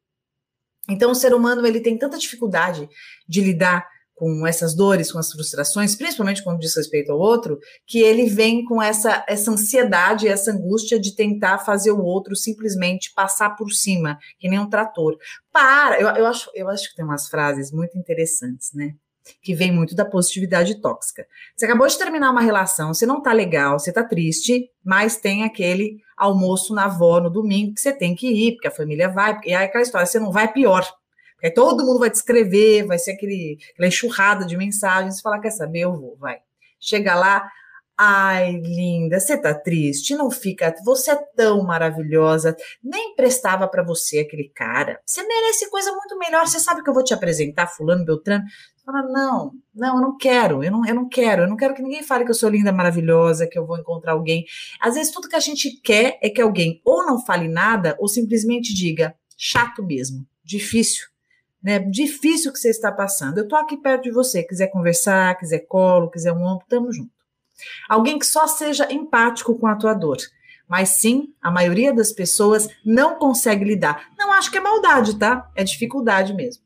Então o ser humano ele tem tanta dificuldade de lidar com essas dores, com as frustrações, principalmente quando diz respeito ao outro, que ele vem com essa, essa ansiedade, essa angústia de tentar fazer o outro simplesmente passar por cima, que nem um trator. Para! Eu, eu, acho, eu acho que tem umas frases muito interessantes, né? Que vem muito da positividade tóxica. Você acabou de terminar uma relação, você não tá legal, você tá triste, mas tem aquele almoço na avó no domingo que você tem que ir, porque a família vai, e aí aquela história, você não vai pior. Porque todo mundo vai te escrever, vai ser aquele, aquela enxurrada de mensagens, você fala, quer saber, eu vou, vai. Chega lá, Ai, linda, você tá triste? Não fica. Você é tão maravilhosa. Nem prestava para você aquele cara. Você merece coisa muito melhor. Você sabe que eu vou te apresentar, Fulano Beltrano? Fala, não, não, eu não quero. Eu não, eu não quero. Eu não quero que ninguém fale que eu sou linda, maravilhosa, que eu vou encontrar alguém. Às vezes, tudo que a gente quer é que alguém ou não fale nada ou simplesmente diga, chato mesmo, difícil. Né? Difícil que você está passando. Eu tô aqui perto de você. Quiser conversar, quiser colo, quiser um ombro, tamo junto. Alguém que só seja empático com a tua dor. Mas sim, a maioria das pessoas não consegue lidar. Não acho que é maldade, tá? É dificuldade mesmo.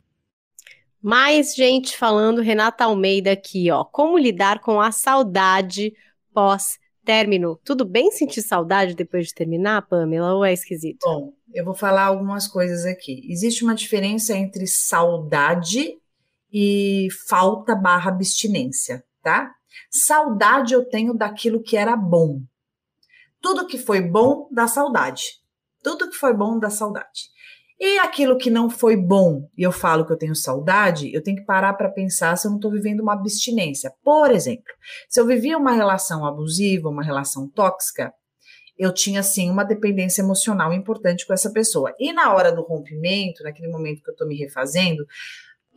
Mais gente falando, Renata Almeida aqui, ó. Como lidar com a saudade pós-término? Tudo bem sentir saudade depois de terminar, Pamela, ou é esquisito? Bom, eu vou falar algumas coisas aqui. Existe uma diferença entre saudade e falta barra abstinência, tá? Saudade eu tenho daquilo que era bom. Tudo que foi bom dá saudade. Tudo que foi bom dá saudade. E aquilo que não foi bom, e eu falo que eu tenho saudade, eu tenho que parar para pensar se eu não estou vivendo uma abstinência. Por exemplo, se eu vivia uma relação abusiva, uma relação tóxica, eu tinha sim uma dependência emocional importante com essa pessoa. E na hora do rompimento, naquele momento que eu estou me refazendo,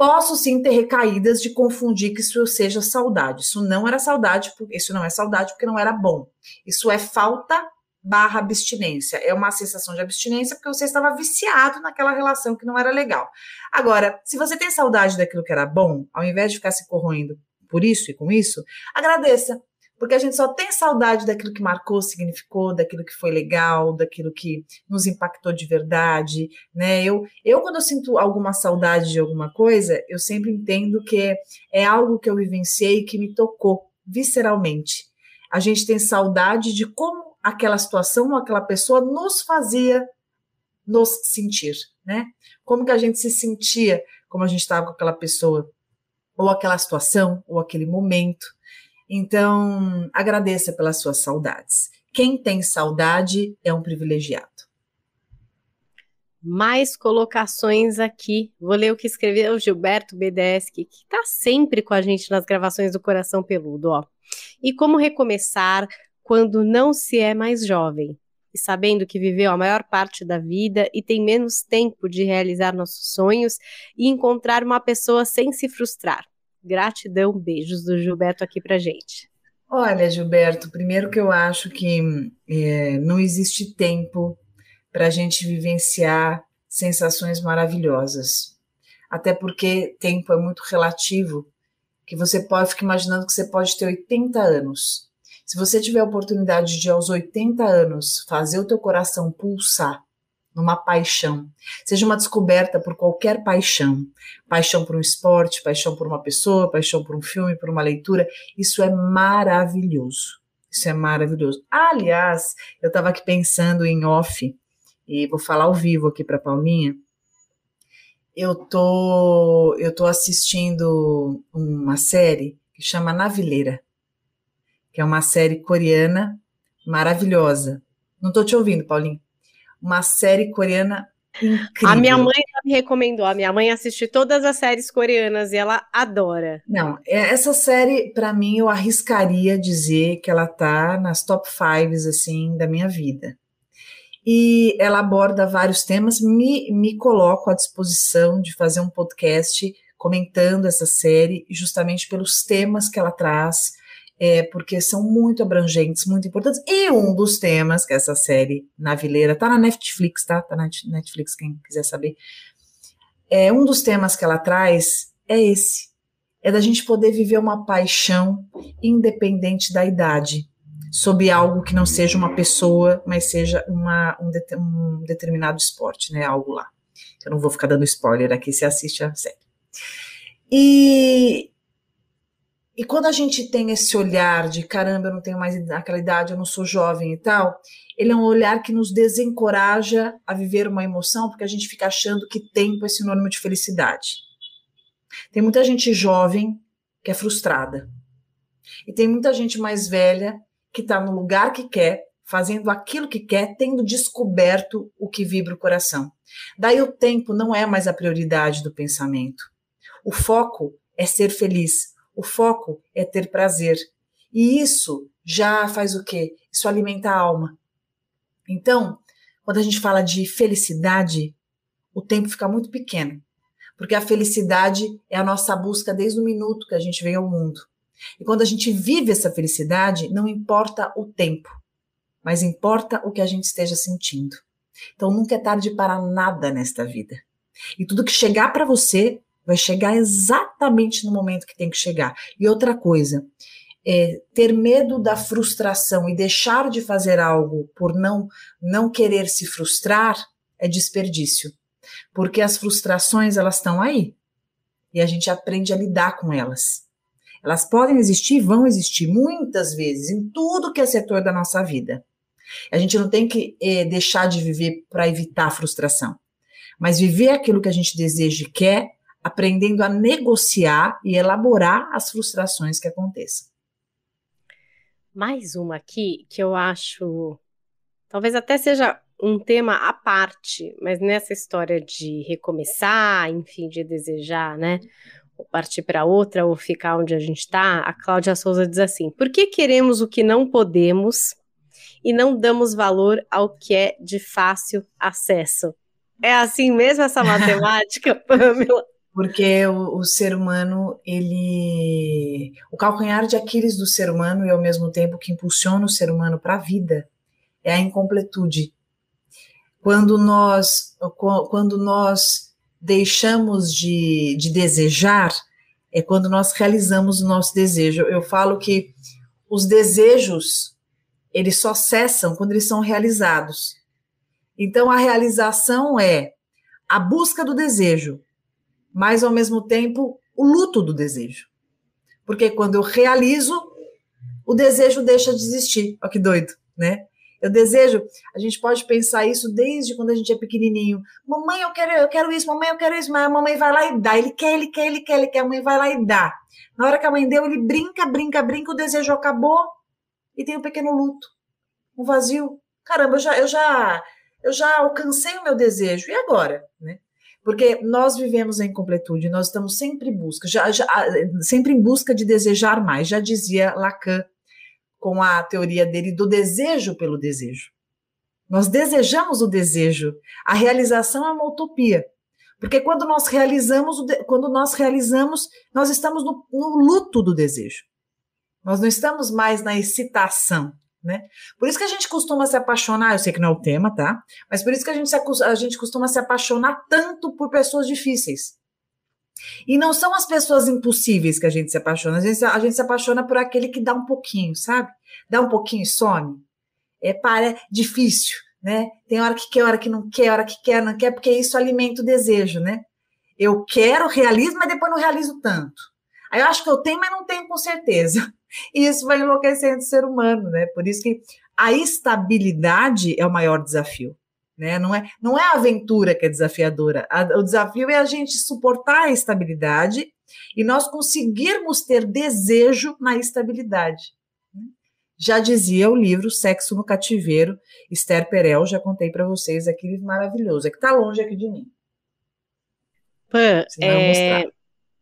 Posso sim ter recaídas de confundir que isso seja saudade. Isso não era saudade, isso não é saudade porque não era bom. Isso é falta barra abstinência. É uma sensação de abstinência porque você estava viciado naquela relação que não era legal. Agora, se você tem saudade daquilo que era bom, ao invés de ficar se corroendo por isso e com isso, agradeça porque a gente só tem saudade daquilo que marcou, significou, daquilo que foi legal, daquilo que nos impactou de verdade, né? Eu, eu quando eu sinto alguma saudade de alguma coisa, eu sempre entendo que é, algo que eu vivenciei que me tocou visceralmente. A gente tem saudade de como aquela situação ou aquela pessoa nos fazia nos sentir, né? Como que a gente se sentia como a gente estava com aquela pessoa, ou aquela situação, ou aquele momento. Então, agradeça pelas suas saudades. Quem tem saudade é um privilegiado. Mais colocações aqui. Vou ler o que escreveu o Gilberto BDS, que está sempre com a gente nas gravações do Coração Peludo. Ó. E como recomeçar quando não se é mais jovem? E sabendo que viveu a maior parte da vida e tem menos tempo de realizar nossos sonhos e encontrar uma pessoa sem se frustrar. Gratidão, beijos do Gilberto aqui pra gente. Olha, Gilberto, primeiro que eu acho que é, não existe tempo para a gente vivenciar sensações maravilhosas. Até porque tempo é muito relativo, que você pode ficar imaginando que você pode ter 80 anos. Se você tiver a oportunidade de aos 80 anos fazer o teu coração pulsar numa paixão, seja uma descoberta por qualquer paixão, paixão por um esporte, paixão por uma pessoa, paixão por um filme, por uma leitura, isso é maravilhoso. Isso é maravilhoso. Aliás, eu estava aqui pensando em off, e vou falar ao vivo aqui para Paulinha. Eu tô, eu tô assistindo uma série que chama Navileira, que é uma série coreana maravilhosa. Não tô te ouvindo, Paulinho uma série coreana incrível. A minha mãe me recomendou. A minha mãe assiste todas as séries coreanas e ela adora. Não, é, essa série, para mim, eu arriscaria dizer que ela tá nas top fives, assim, da minha vida. E ela aborda vários temas. Me, me coloco à disposição de fazer um podcast comentando essa série, justamente pelos temas que ela traz, é, porque são muito abrangentes, muito importantes. E um dos temas que essa série Navileira tá na Netflix, tá? Tá na Netflix, quem quiser saber. É, um dos temas que ela traz é esse: é da gente poder viver uma paixão independente da idade, sobre algo que não seja uma pessoa, mas seja uma, um, de, um determinado esporte, né? Algo lá. Eu não vou ficar dando spoiler aqui, se assiste a série. E, e quando a gente tem esse olhar de caramba, eu não tenho mais aquela idade, eu não sou jovem e tal, ele é um olhar que nos desencoraja a viver uma emoção, porque a gente fica achando que tempo é sinônimo de felicidade. Tem muita gente jovem que é frustrada. E tem muita gente mais velha que está no lugar que quer, fazendo aquilo que quer, tendo descoberto o que vibra o coração. Daí o tempo não é mais a prioridade do pensamento. O foco é ser feliz, o foco é ter prazer. E isso já faz o quê? Isso alimenta a alma. Então, quando a gente fala de felicidade, o tempo fica muito pequeno. Porque a felicidade é a nossa busca desde o minuto que a gente veio ao mundo. E quando a gente vive essa felicidade, não importa o tempo, mas importa o que a gente esteja sentindo. Então nunca é tarde para nada nesta vida. E tudo que chegar para você vai chegar exatamente no momento que tem que chegar. E outra coisa, é, ter medo da frustração e deixar de fazer algo por não não querer se frustrar é desperdício, porque as frustrações elas estão aí e a gente aprende a lidar com elas. Elas podem existir, vão existir muitas vezes em tudo que é setor da nossa vida. A gente não tem que é, deixar de viver para evitar a frustração, mas viver aquilo que a gente deseja e quer aprendendo a negociar e elaborar as frustrações que aconteçam. Mais uma aqui que eu acho, talvez até seja um tema à parte, mas nessa história de recomeçar, enfim, de desejar, né? Ou partir para outra ou ficar onde a gente está, a Cláudia Souza diz assim: por que queremos o que não podemos e não damos valor ao que é de fácil acesso? É assim mesmo essa matemática, Pamela? Porque o, o, ser humano, ele. O calcanhar de Aquiles do ser humano e ao mesmo tempo que impulsiona o ser humano para a vida é a incompletude. Quando nós, quando nós deixamos de, de desejar, é quando nós realizamos o nosso desejo. Eu falo que os desejos, eles só cessam quando eles são realizados. Então, a realização é a busca do desejo, mas ao mesmo tempo o luto do desejo. Porque quando eu realizo, o desejo deixa de existir. Olha que doido, né? Eu desejo, a gente pode pensar isso desde quando a gente é pequenininho. Mamãe, eu quero, eu quero isso, mamãe, eu quero isso, mas a mamãe vai lá e dá. Ele quer, ele quer, ele quer, ele quer, a mãe vai lá e dá. Na hora que a mãe deu, ele brinca, brinca, brinca, o desejo acabou e tem um pequeno luto, um vazio. Caramba, eu já, eu já, eu já alcancei o meu desejo. E agora, né? Porque nós vivemos em completude, nós estamos sempre em busca, já, já, sempre em busca de desejar mais. Já dizia Lacan com a teoria dele do desejo pelo desejo. Nós desejamos o desejo. A realização é uma utopia. Porque quando nós realizamos, quando nós realizamos, nós estamos no, no luto do desejo. Nós não estamos mais na excitação, né? Por isso que a gente costuma se apaixonar, eu sei que não é o tema, tá? Mas por isso que a gente, se, a gente costuma se apaixonar tanto por pessoas difíceis. E não são as pessoas impossíveis que a gente se apaixona, a gente, a gente se apaixona por aquele que dá um pouquinho, sabe? Dá um pouquinho e some. É, para, é difícil, né? Tem hora que quer, hora que não quer, hora que quer, não quer, porque isso alimenta o desejo, né? Eu quero, realizo, mas depois não realizo tanto. Aí eu acho que eu tenho, mas não tenho com certeza. E isso vai enlouquecendo o ser humano, né? Por isso que a estabilidade é o maior desafio. Né? Não, é, não é a aventura que é desafiadora. A, o desafio é a gente suportar a estabilidade e nós conseguirmos ter desejo na estabilidade. Já dizia o livro Sexo no Cativeiro, Esther Perel, já contei para vocês aqui, livro maravilhoso. É que está longe aqui de mim. Pan, é,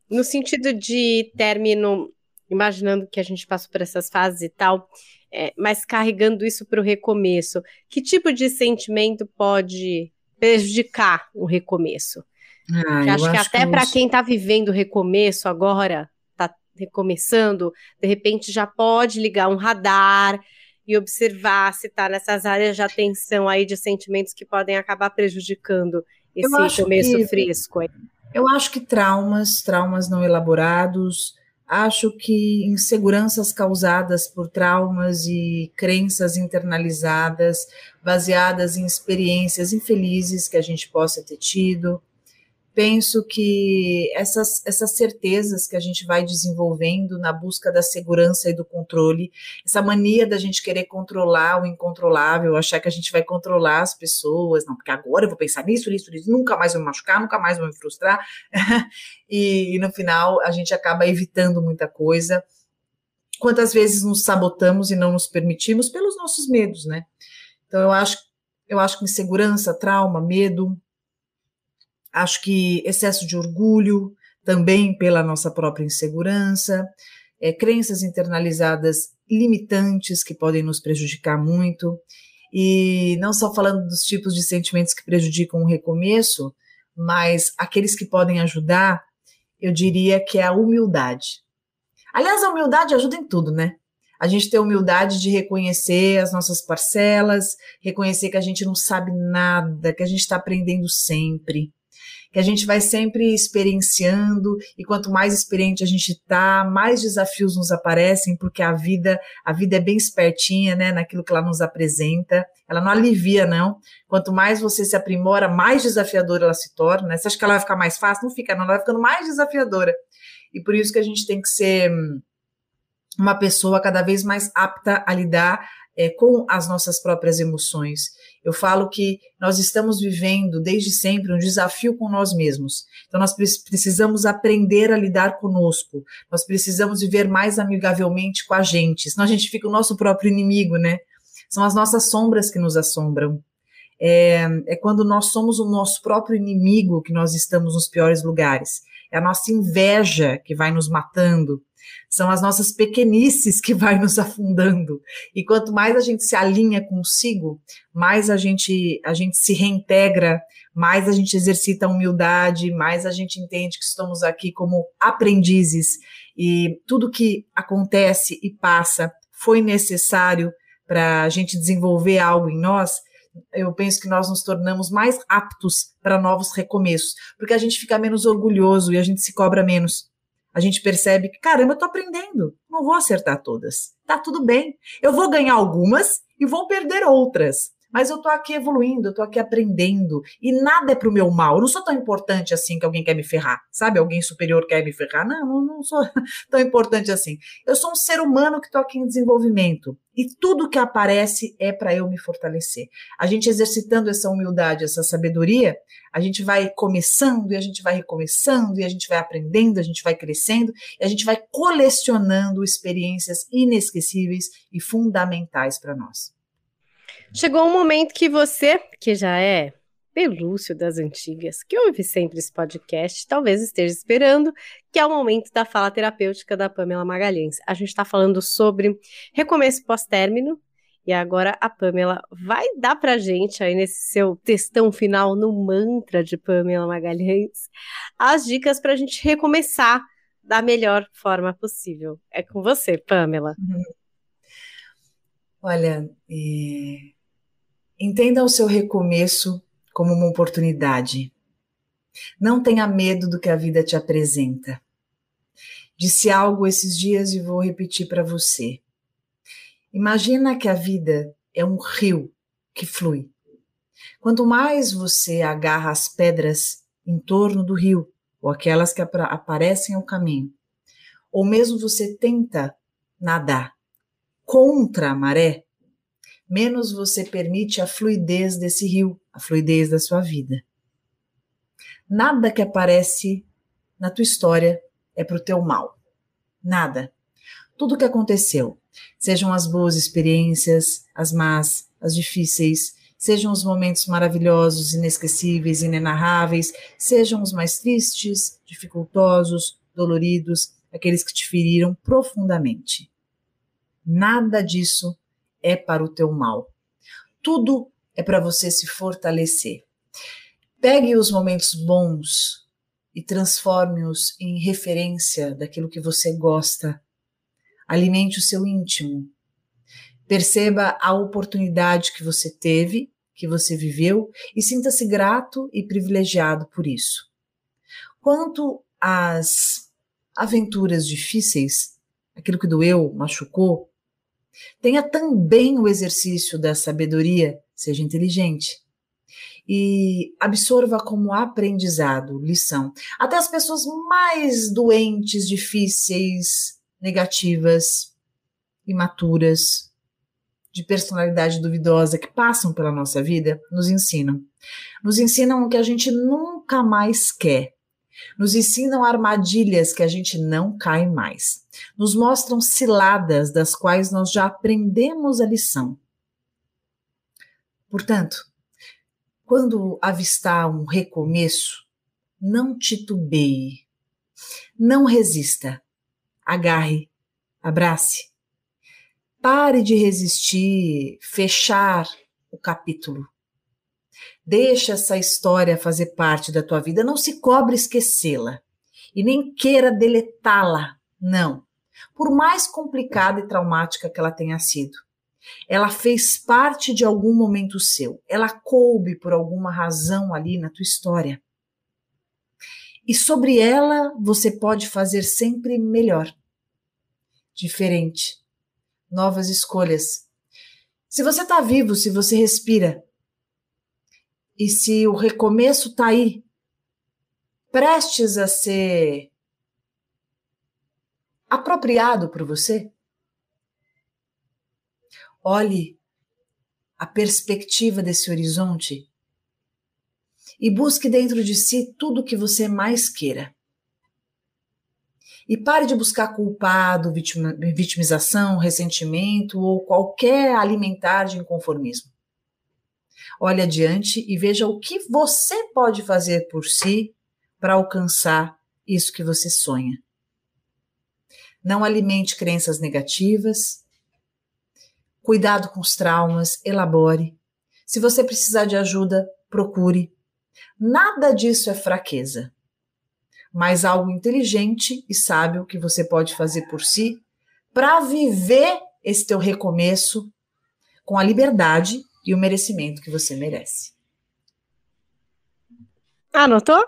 no sentido de término, imaginando que a gente passou por essas fases e tal, é, mas carregando isso para o recomeço, que tipo de sentimento pode prejudicar o recomeço? Ah, acho que até para quem está vivendo o recomeço agora, está recomeçando, de repente já pode ligar um radar e observar se está nessas áreas de atenção aí de sentimentos que podem acabar prejudicando esse começo que... fresco. Aí. Eu acho que traumas, traumas não elaborados, acho que inseguranças causadas por traumas e crenças internalizadas, baseadas em experiências infelizes que a gente possa ter tido, penso que essas, essas certezas que a gente vai desenvolvendo na busca da segurança e do controle, essa mania da gente querer controlar o incontrolável, achar que a gente vai controlar as pessoas, não, porque agora eu vou pensar nisso, nisso, nisso, nunca mais vou me machucar, nunca mais vou me frustrar, e, e no final a gente acaba evitando muita coisa. Quantas vezes nos sabotamos e não nos permitimos pelos nossos medos, né? Então eu acho, eu acho que insegurança, trauma, medo, Acho que excesso de orgulho, também pela nossa própria insegurança, é, crenças internalizadas limitantes que podem nos prejudicar muito. E não só falando dos tipos de sentimentos que prejudicam o recomeço, mas aqueles que podem ajudar, eu diria que é a humildade. Aliás, a humildade ajuda em tudo, né? A gente ter humildade de reconhecer as nossas parcelas, reconhecer que a gente não sabe nada, que a gente está aprendendo sempre, que a gente vai sempre experienciando e quanto mais experiente a gente está, mais desafios nos aparecem, porque a vida, a vida é bem espertinha, né, naquilo que ela nos apresenta. Ela não alivia, não. Quanto mais você se aprimora, mais desafiadora ela se torna. Né? Você acha que ela vai ficar mais fácil? Não fica, não. Ela vai ficando mais desafiadora. E por isso que a gente tem que ser uma pessoa cada vez mais apta a lidar é, com as nossas próprias emoções. Eu falo que nós estamos vivendo desde sempre um desafio com nós mesmos. Então, nós precisamos aprender a lidar conosco. Nós precisamos viver mais amigavelmente com a gente. Senão a gente fica o nosso próprio inimigo, né? São as nossas sombras que nos assombram. É, é quando nós somos o nosso próprio inimigo que nós estamos nos piores lugares. É a nossa inveja que vai nos matando são as nossas pequenices que vai nos afundando. E quanto mais a gente se alinha consigo, mais a gente, a gente se reintegra, mais a gente exercita a humildade, mais a gente entende que estamos aqui como aprendizes e tudo que acontece e passa foi necessário para a gente desenvolver algo em nós, eu penso que nós nos tornamos mais aptos para novos recomeços, porque a gente fica menos orgulhoso e a gente se cobra menos a gente percebe que, caramba, eu tô aprendendo, não vou acertar todas. Tá tudo bem. Eu vou ganhar algumas e vou perder outras. Mas eu tô aqui evoluindo, eu tô aqui aprendendo. E nada é pro meu mal. Eu não sou tão importante assim que alguém quer me ferrar. Sabe? Alguém superior quer me ferrar. Não, não, não sou tão importante assim. Eu sou um ser humano que tô aqui em desenvolvimento. E tudo que aparece é para eu me fortalecer. A gente exercitando essa humildade, essa sabedoria, a gente vai começando e a gente vai recomeçando e a gente vai aprendendo, a gente vai crescendo e a gente vai colecionando experiências inesquecíveis e fundamentais para nós. Chegou um momento que você, que já é pelúcio das antigas, que ouve sempre esse podcast, talvez esteja esperando, que é o momento da fala terapêutica da Pamela Magalhães. A gente está falando sobre recomeço pós-término, e agora a Pamela vai dar pra gente aí nesse seu textão final no mantra de Pamela Magalhães as dicas para a gente recomeçar da melhor forma possível. É com você, Pamela. Uhum. Olha, é... entenda o seu recomeço como uma oportunidade. Não tenha medo do que a vida te apresenta. Disse algo esses dias e vou repetir para você. Imagina que a vida é um rio que flui. Quanto mais você agarra as pedras em torno do rio, ou aquelas que aparecem ao caminho, ou mesmo você tenta nadar contra a maré, menos você permite a fluidez desse rio, a fluidez da sua vida. Nada que aparece na tua história é para o teu mal. Nada. Tudo que aconteceu, sejam as boas experiências, as más, as difíceis, sejam os momentos maravilhosos, inesquecíveis, inenarráveis, sejam os mais tristes, dificultosos, doloridos, aqueles que te feriram profundamente. Nada disso é para o teu mal. Tudo é para você se fortalecer. Pegue os momentos bons e transforme-os em referência daquilo que você gosta. Alimente o seu íntimo. Perceba a oportunidade que você teve, que você viveu e sinta-se grato e privilegiado por isso. Quanto às aventuras difíceis, aquilo que doeu, machucou, tenha também o exercício da sabedoria, seja inteligente e absorva como aprendizado, lição. Até as pessoas mais doentes, difíceis, negativas, imaturas, de personalidade duvidosa que passam pela nossa vida, nos ensinam. Nos ensinam o que a gente nunca mais quer. Nos ensinam armadilhas que a gente não cai mais. Nos mostram ciladas das quais nós já aprendemos a lição. Portanto, quando avistar um recomeço, não titubeie, não resista, agarre, abrace. Pare de resistir, fechar o capítulo. Deixa essa história fazer parte da tua vida, não se cobre esquecê-la e nem queira deletá-la, não. Por mais complicada e traumática que ela tenha sido. Ela fez parte de algum momento seu. Ela coube por alguma razão ali na tua história. E sobre ela você pode fazer sempre melhor, diferente, novas escolhas. Se você está vivo, se você respira, e se o recomeço está aí, prestes a ser apropriado por você, Olhe a perspectiva desse horizonte e busque dentro de si tudo o que você mais queira. E pare de buscar culpado, vitimização, ressentimento ou qualquer alimentar de inconformismo. Olhe adiante e veja o que você pode fazer por si para alcançar isso que você sonha. Não alimente crenças negativas, Cuidado com os traumas, elabore. Se você precisar de ajuda, procure. Nada disso é fraqueza, mas algo inteligente e sábio que você pode fazer por si para viver esse teu recomeço com a liberdade e o merecimento que você merece. Anotou?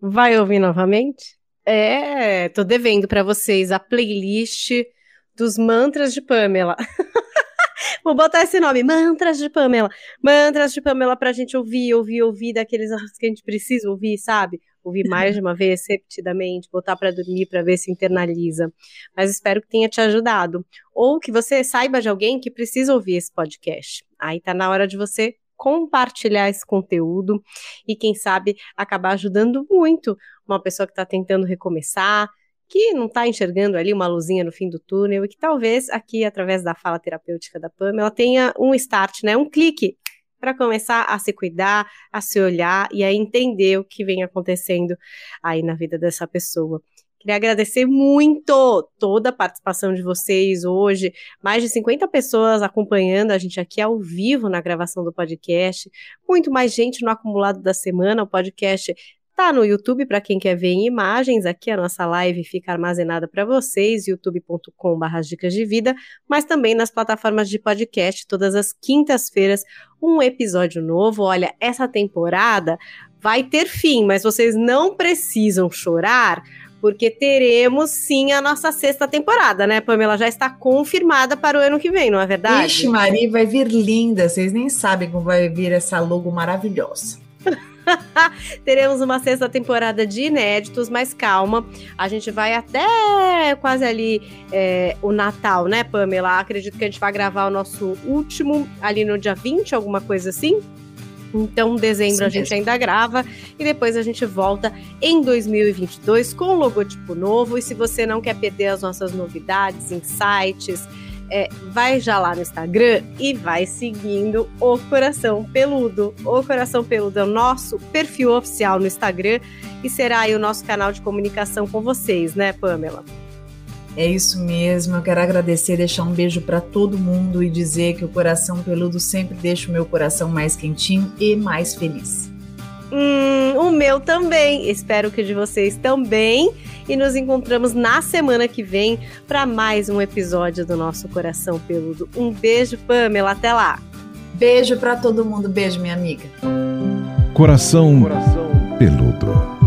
Vai ouvir novamente? É, tô devendo para vocês a playlist dos mantras de Pamela. Vou botar esse nome, Mantras de Pamela. Mantras de Pamela pra gente ouvir, ouvir, ouvir daqueles que a gente precisa ouvir, sabe? Ouvir mais de uma vez, repetidamente, botar para dormir para ver se internaliza. Mas espero que tenha te ajudado. Ou que você saiba de alguém que precisa ouvir esse podcast. Aí tá na hora de você compartilhar esse conteúdo e, quem sabe, acabar ajudando muito uma pessoa que está tentando recomeçar, que não está enxergando ali uma luzinha no fim do túnel e que talvez aqui, através da fala terapêutica da Pamela, tenha um start, né, um clique para começar a se cuidar, a se olhar e a entender o que vem acontecendo aí na vida dessa pessoa. Queria agradecer muito toda a participação de vocês hoje. Mais de 50 pessoas acompanhando a gente aqui ao vivo na gravação do podcast. Muito mais gente no acumulado da semana. O podcast Tá no YouTube para quem quer ver em imagens. Aqui a nossa live fica armazenada para vocês, youtube.com/barra dicas de vida, mas também nas plataformas de podcast, todas as quintas-feiras, um episódio novo. Olha, essa temporada vai ter fim, mas vocês não precisam chorar, porque teremos sim a nossa sexta temporada, né, Pamela? Já está confirmada para o ano que vem, não é verdade? Ixi, Maria, vai vir linda. Vocês nem sabem como vai vir essa logo maravilhosa. Teremos uma sexta temporada de inéditos, mas calma, a gente vai até quase ali é, o Natal, né, Pamela? Acredito que a gente vai gravar o nosso último ali no dia 20, alguma coisa assim. Então, dezembro Sim, a gente mesmo. ainda grava e depois a gente volta em 2022 com um logotipo novo. E se você não quer perder as nossas novidades, insights, é, vai já lá no Instagram e vai seguindo o Coração Peludo. O Coração Peludo é o nosso perfil oficial no Instagram e será aí o nosso canal de comunicação com vocês, né, Pamela? É isso mesmo. Eu quero agradecer, deixar um beijo para todo mundo e dizer que o coração peludo sempre deixa o meu coração mais quentinho e mais feliz. Hum, o meu também. Espero que o de vocês também. E nos encontramos na semana que vem para mais um episódio do nosso Coração Peludo. Um beijo, Pamela. Até lá. Beijo para todo mundo. Beijo, minha amiga. Coração, Coração. Peludo.